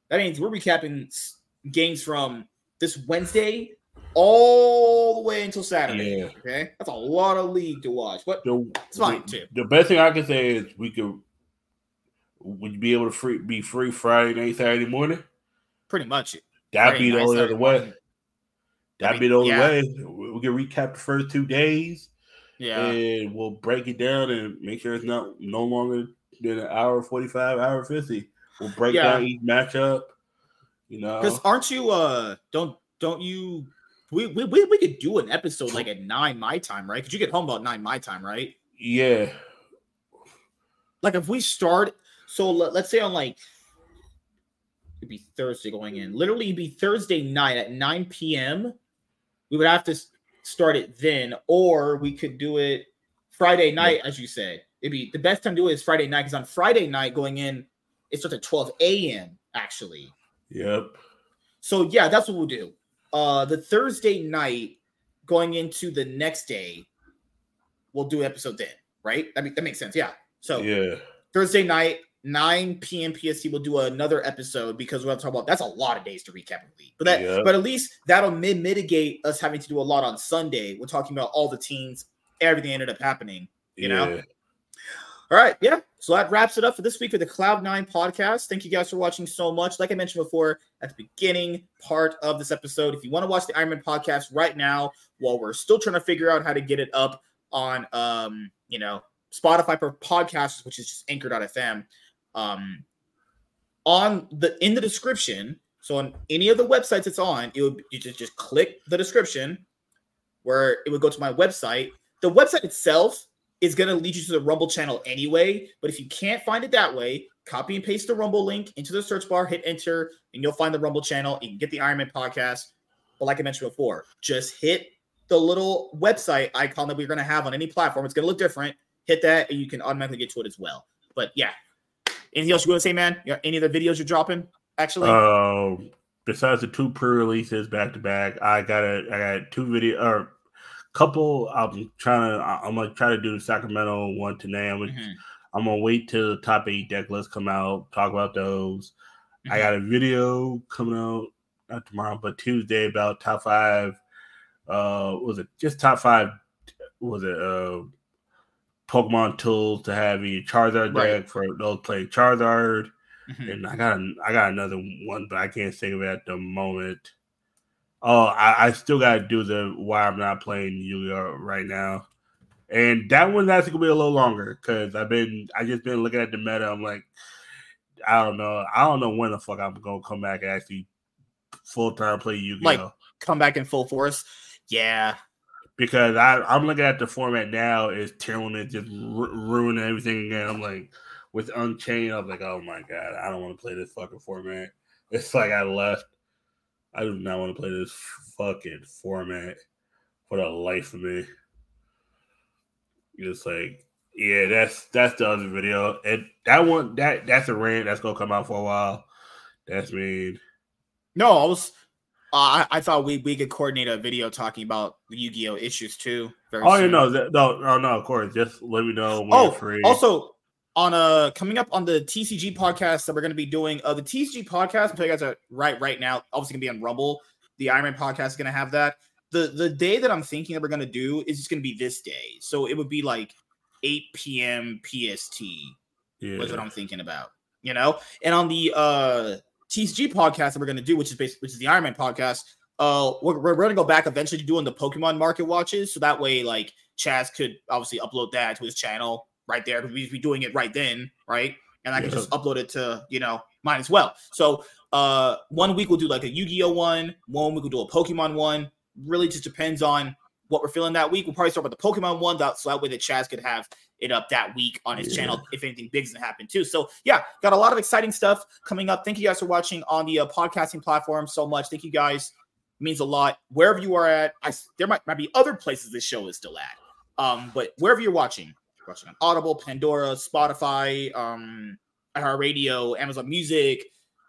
That means we're recapping games from this Wednesday all the way until Saturday. Yeah. Okay, that's a lot of league to watch, but the, it's fine the, too. The best thing I can say is we could would you be able to free be free Friday night, Saturday morning? Pretty much. That'd be the only other way. That'd I mean, be the only yeah. way. We can recap the first two days. Yeah. And we'll break it down and make sure it's not no longer than an hour 45, hour 50. We'll break yeah. down each matchup. You know. Because aren't you uh don't don't you we, we we could do an episode like at nine my time, right? Because you get home about nine my time, right? Yeah. Like if we start, so let, us say on like it'd be Thursday going in. Literally, it'd be Thursday night at nine p.m. We would have to start it then, or we could do it Friday night, yeah. as you said. It'd be the best time to do it is Friday night because on Friday night going in, it starts at twelve a.m. Actually. Yep. So yeah, that's what we'll do uh the Thursday night going into the next day, we'll do episode then, right? I mean that makes sense. Yeah. So yeah, Thursday night, 9 p.m. PST, we'll do another episode because we'll talk about that's a lot of days to recap a week. But that but at least that'll mitigate us having to do a lot on Sunday. We're talking about all the teams, everything ended up happening, you yeah. know. All right, yeah. So that wraps it up for this week for the Cloud9 podcast. Thank you guys for watching so much. Like I mentioned before at the beginning part of this episode, if you want to watch the Ironman podcast right now, while we're still trying to figure out how to get it up on, um, you know, Spotify for podcasts, which is just Anchor.fm, um, on the in the description. So on any of the websites it's on, it would you just just click the description where it would go to my website. The website itself is going to lead you to the Rumble channel anyway. But if you can't find it that way, copy and paste the Rumble link into the search bar, hit enter, and you'll find the Rumble channel. You can get the Ironman podcast. But like I mentioned before, just hit the little website icon that we're going to have on any platform. It's going to look different. Hit that, and you can automatically get to it as well. But yeah, anything else you want to say, man? any other videos you're dropping? Actually, um, besides the two pre-releases back to back, I got a I got two video or couple I'm trying to I'm gonna try to do the Sacramento one today. I'm gonna, mm-hmm. I'm gonna wait till the top eight deck lists come out, talk about those. Mm-hmm. I got a video coming out not tomorrow, but Tuesday about top five. Uh, was it just top five? Was it uh Pokemon tools to have a Charizard right. deck for those playing Charizard? Mm-hmm. And I got I got another one, but I can't think of it at the moment. Oh, I, I still got to do the why I'm not playing Yu-Gi-Oh right now, and that one's actually gonna be a little longer because I've been I just been looking at the meta. I'm like, I don't know, I don't know when the fuck I'm gonna come back and actually full time play Yu-Gi-Oh. Like come back in full force. Yeah, because I I'm looking at the format now is Tyranid just r- ruining everything again. I'm like with Unchained, I'm like, oh my god, I don't want to play this fucking format. It's like I left I do not want to play this fucking format for the life of me. It's like, yeah, that's that's the other video. And that one that that's a rant that's gonna come out for a while. That's mean. No, I was uh, I, I thought we, we could coordinate a video talking about the Yu-Gi-Oh issues too. oh, soon. you know, no, no, no, of course. Just let me know when oh, free. Also, on a coming up on the TCG podcast that we're going to be doing. Uh, the TCG podcast, I'm you guys are right right now. Obviously, going to be on Rumble. The Iron Man podcast is going to have that. The the day that I'm thinking that we're going to do is just going to be this day. So it would be like 8 p.m. PST. Yeah. Was what I'm thinking about. You know, and on the uh TCG podcast that we're going to do, which is basically which is the Iron Man podcast. Uh, we're, we're going to go back eventually to doing the Pokemon market watches, so that way, like Chaz could obviously upload that to his channel right there. We'd be doing it right then, right? And I yeah. can just upload it to you know mine as well. So uh, one week we'll do like a Yu-Gi-Oh one, one week we'll do a Pokemon one. Really, just depends on what we're feeling that week. We'll probably start with the Pokemon one, so that way that Chaz could have it up that week on his yeah. channel if anything big's gonna happen too. So yeah, got a lot of exciting stuff coming up. Thank you guys for watching on the uh, podcasting platform so much. Thank you guys. It means a lot wherever you are at. I there might, might be other places this show is still at. Um, but wherever you're watching, watching on Audible, Pandora, Spotify, um, Radio, Amazon Music.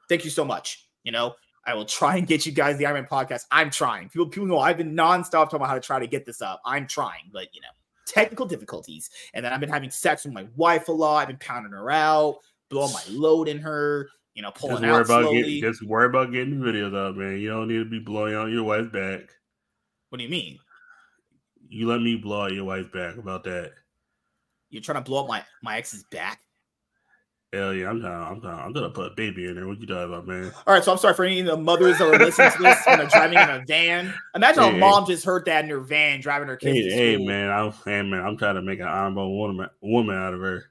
Thank you so much. You know, I will try and get you guys the Iron Man podcast. I'm trying. People, people know I've been nonstop talking about how to try to get this up. I'm trying, but you know, technical difficulties. And then I've been having sex with my wife a lot. I've been pounding her out, blowing my load in her. You know, pulling just worry out about slowly. Getting, just worry about getting the videos up, man. You don't need to be blowing out your wife's back. What do you mean? You let me blow out your wife's back about that. You're trying to blow up my my ex's back. Hell yeah, I'm gonna, I'm gonna, I'm gonna put a baby in there. What you talking about, man? All right, so I'm sorry for any of the mothers that are listening to this when they're driving in a van. Imagine hey, a mom just heard that in her van driving her kids. Hey, hey man, I'm, hey, man, I'm trying to make an honorable woman, woman out of her.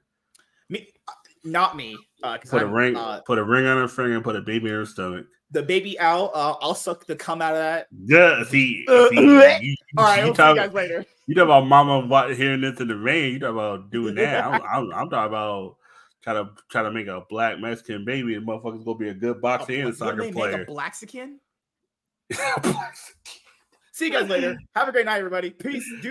Me, not me. Uh, put I'm, a ring, uh, put a ring on her finger, and put a baby in her stomach. The baby out. Uh, I'll suck the cum out of that. Yeah, see. see you, All right, we'll talk, see you guys later. You talk about mama hearing this in the rain. You talk about doing that. I'm, I'm, I'm talking about try to try to make a black Mexican baby, and motherfucker's gonna be a good boxer and soccer player. Make a Blaxican? See you guys later. Have a great night, everybody. Peace. Deuce.